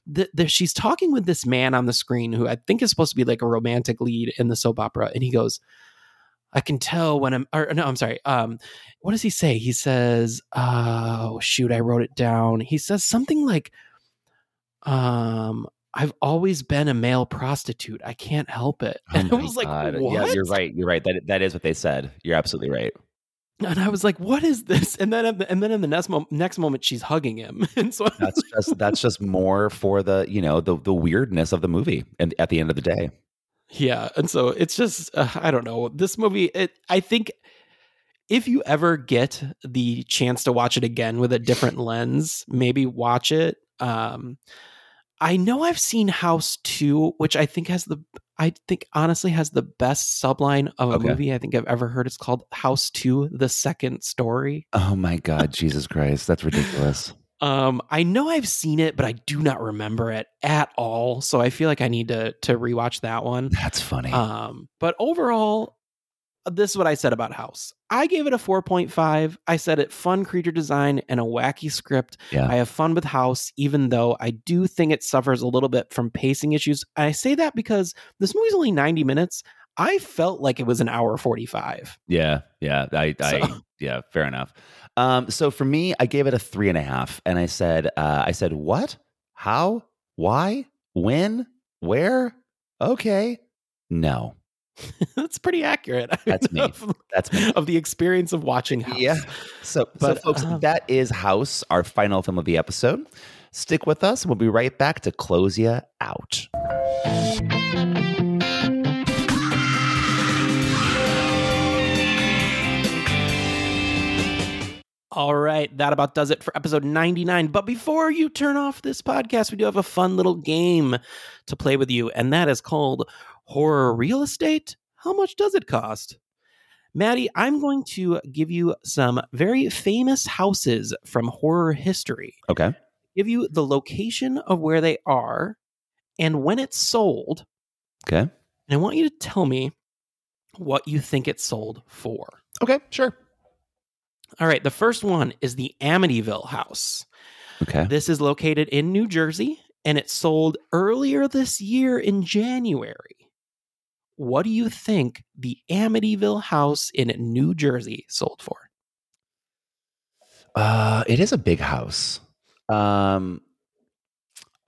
The, she's talking with this man on the screen who i think is supposed to be like a romantic lead in the soap opera and he goes i can tell when i'm or no i'm sorry um what does he say? He says oh shoot i wrote it down. He says something like um I've always been a male prostitute. I can't help it. [laughs] Oh And I was like, God. what? Yeah, you're right. You're right. That that is what they said. You're absolutely right. And I was like, what is this? And then, and then in the next, mo- next moment, she's hugging him. [laughs] And so That's just that's just more for the you know the the weirdness of the movie. And at the end of the day, yeah. And so it's just, uh, I don't know. This movie, it, I think if you ever get the chance to watch it again with a different lens, maybe watch it. Um, I know I've seen House 2, which I think has the I think honestly has the best subline of a Okay. movie I think I've ever heard. It's called House 2: The Second Story. Oh my God, Jesus Christ, that's ridiculous. Um, I know I've seen it, but I do not remember it at all. So I feel like I need to to rewatch that one. That's funny. Um, but overall, this is what I said about House. I gave it a 4.5. I said it fun creature design and a wacky script. Yeah. I have fun with House, even though I do think it suffers a little bit from pacing issues. I say that because this movie's only 90 minutes. I felt like it was an hour 45. Yeah, yeah, I, I, [laughs] yeah, fair enough. Um, so for me, I gave it a three and a half, and I said, uh, I said, what, how, why, when, where? Okay, no, [laughs] That's pretty accurate. [laughs] That's me. of, that's me. of the experience of watching House. Yeah. So, But, so folks, um, that is House, our final film of the episode. Stick with us. We'll be right back to close you out. All right, that about does it for episode 99. But before you turn off this podcast, we do have a fun little game to play with you, and that is called Horror Real Estate. How much does it cost? Matty, I'm going to give you some very famous houses from horror history. Okay. Give you the location of where they are and when it's sold. Okay. And I want you to tell me what you think it sold for. Okay. Sure. All right, the first one is the Amityville house. Okay. This is located in New Jersey and it sold earlier this year in January. What do you think the Amityville house in New Jersey sold for? Uh, it is a big house. Um,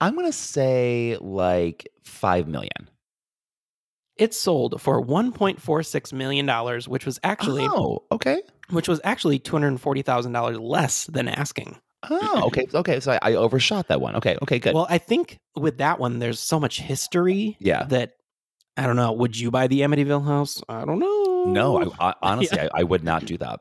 I'm gonna say like five million. It sold for 1.46 million dollars, which was actually Oh, okay. Which was actually $240,000 less than asking. Oh, okay. [laughs] Okay. So I, I overshot that one. Okay. Okay. Good. Well, I think with that one there's so much history Yeah. that I don't know, would you buy the Amityville house? I don't know. no, I, I [laughs] honestly, Yeah. I, I would not do that.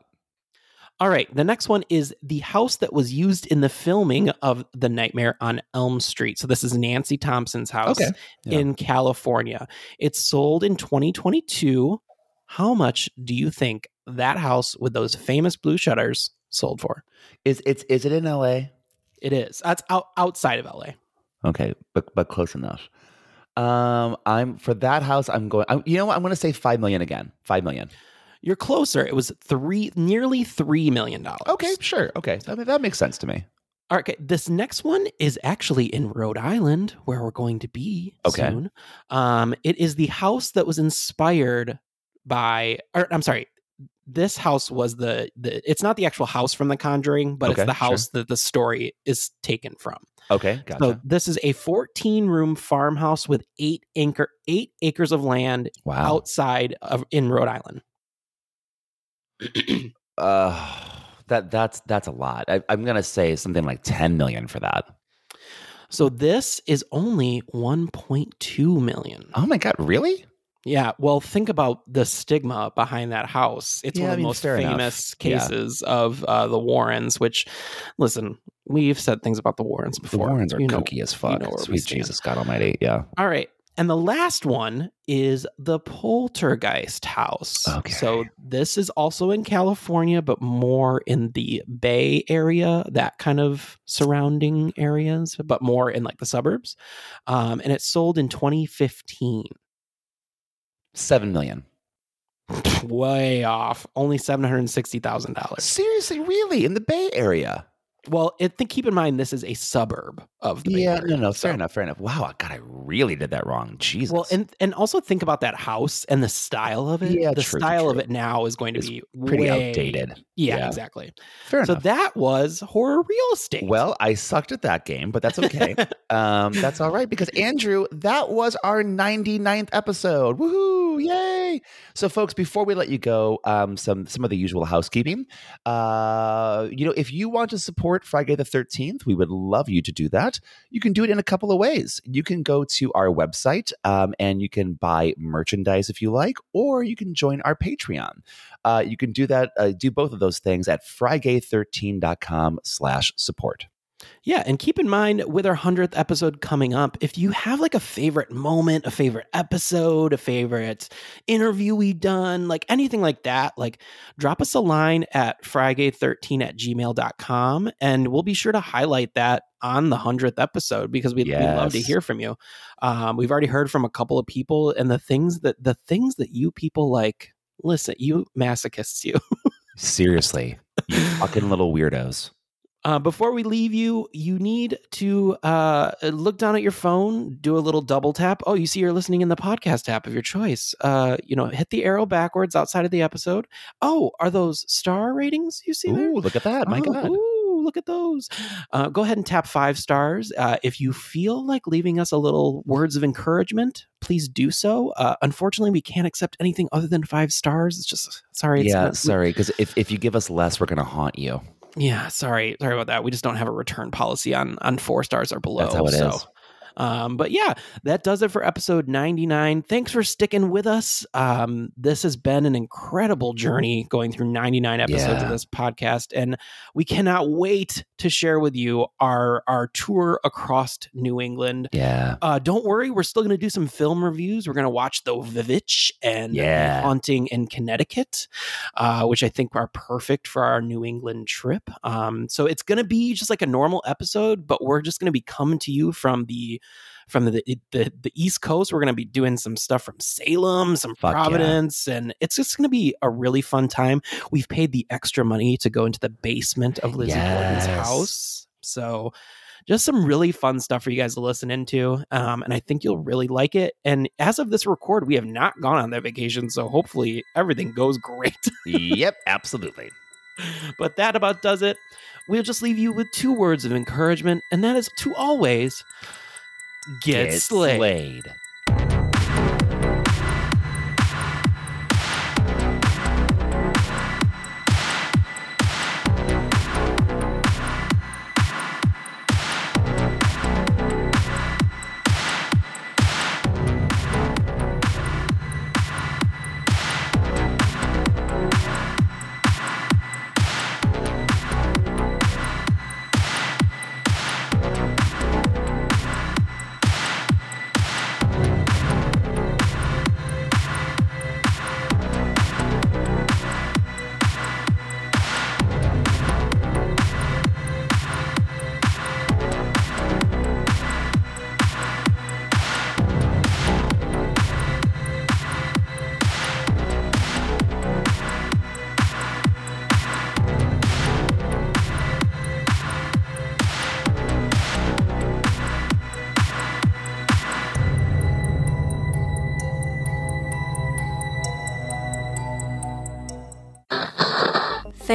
All right. The next one is the house that was used in the filming of The Nightmare on Elm Street. So this is Nancy Thompson's house Okay. Yeah. in California. It's sold in 2022. How much do you think that house with those famous blue shutters sold for? Is it's is it in L.A.? It is. That's out, outside of LA. Okay, but but close enough. Um, I'm for that house. I'm going. I'm, you know what? I'm going to say five million again. Five million. You're closer. It was three, nearly three million dollars. Okay, sure. Okay, that, that makes sense to me. All right, okay. This next one is actually in Rhode Island, where we're going to be Okay. soon. Um, it is the house that was inspired by, or I'm sorry, this house was the the. It's not the actual house from The Conjuring, but Okay, it's the sure. house that the story is taken from. Okay, gotcha. So this is a 14 room farmhouse with eight acre eight acres of land wow. outside of in Rhode Island. [clears throat] Uh, that that's that's a lot. I, I'm going to say something like ten million for that. So this is only 1.2 million. Oh my god, really? Yeah, well, think about the stigma behind that house. It's Yeah, one I of the mean, most fair enough. famous Yeah. cases of uh, the Warrens. Which, listen, we've said things about the Warrens before. The. Warrens are You know- kooky as you fuck. know where Sweet. Jesus, God Almighty. Yeah. All right, and the last one is the Poltergeist house. Okay. So this is also in California, but more in the Bay Area, that kind of surrounding areas, but more in like the suburbs. Um, and it sold in 2015. Seven million. Way off. Only seven hundred sixty thousand dollars. Seriously, really? In the Bay Area? Well, it, think, keep in mind this is a suburb of the Yeah, no, no, so- fair enough, fair enough. Wow, God, I really did that wrong. Jesus. Well, and and also think about that house and the style of it. Yeah, the true, style of it now is going to It's be pretty way- outdated. Yeah, Yeah. exactly. fair enough. so enough. that was horror real estate. Well, I sucked at that game, but that's okay. [laughs] um, that's all right because Andrew, that was our 99th episode. Woohoo! Yay! So, folks, before we let you go, um, some some of the usual housekeeping. Uh, you know, if you want to support Frigay the 13th, we would love you to do that. That, you can do it in a couple of ways. You can go to our website um, and you can buy merchandise if you like, or you can join our Patreon. Uh, you can do that, uh, do both of those things at frigay13.com slash support. Yeah, and keep in mind with our 100th episode coming up, if you have like a favorite moment, a favorite episode, a favorite interview we've done, like anything like that, like drop us a line at frigay13 at gmail.com and we'll be sure to highlight that on the 100th episode because we, we love to hear from you. Um, we've already heard from a couple of people and the things that the things that you people like, listen, you masochists, you. [laughs] Seriously, you fucking little weirdos. Uh, before we leave you, you need to uh, look down at your phone, do a little double tap. Oh, you see you're listening in the podcast app of your choice. Uh, you know, hit the arrow backwards outside of the episode. Oh, are those star ratings you see there? Look at that. My Oh, God. Ooh, look at those. Uh, go ahead and tap five stars. Uh, if you feel like leaving us a little words of encouragement, please do so. Uh, unfortunately, we can't accept anything other than five stars. It's just, sorry. It's yeah, not- sorry. Because if, if you give us less, we're going to haunt you. Yeah, sorry, sorry about that. We just don't have a return policy on on four stars or below. That's how it so. is. Um, but yeah, that does it for episode 99. Thanks for sticking with us. Um, this has been an incredible journey going through 99 episodes Yeah. of this podcast, and we cannot wait to share with you our our tour across New England. Yeah. Uh, don't worry, we're still going to do some film reviews. We're going to watch The VVitch and Yeah. Haunting in Connecticut, uh, which I think are perfect for our New England trip. Um, so it's going to be just like a normal episode, but we're just going to be coming to you from the from the the, the East Coast. We're going to be doing some stuff from Salem, some Fuck yeah. Providence, and it's just going to be a really fun time. We've paid the extra money to go into the basement of Lizzie Yes. house, so just some really fun stuff for you guys to listen into. Um, and I think you'll really like it. And as of this record, we have not gone on that vacation. So hopefully everything goes [laughs] great. yep, absolutely. [laughs] but that about does it. We'll just leave you with two words of encouragement, and that is to always get, Get slayed. slayed.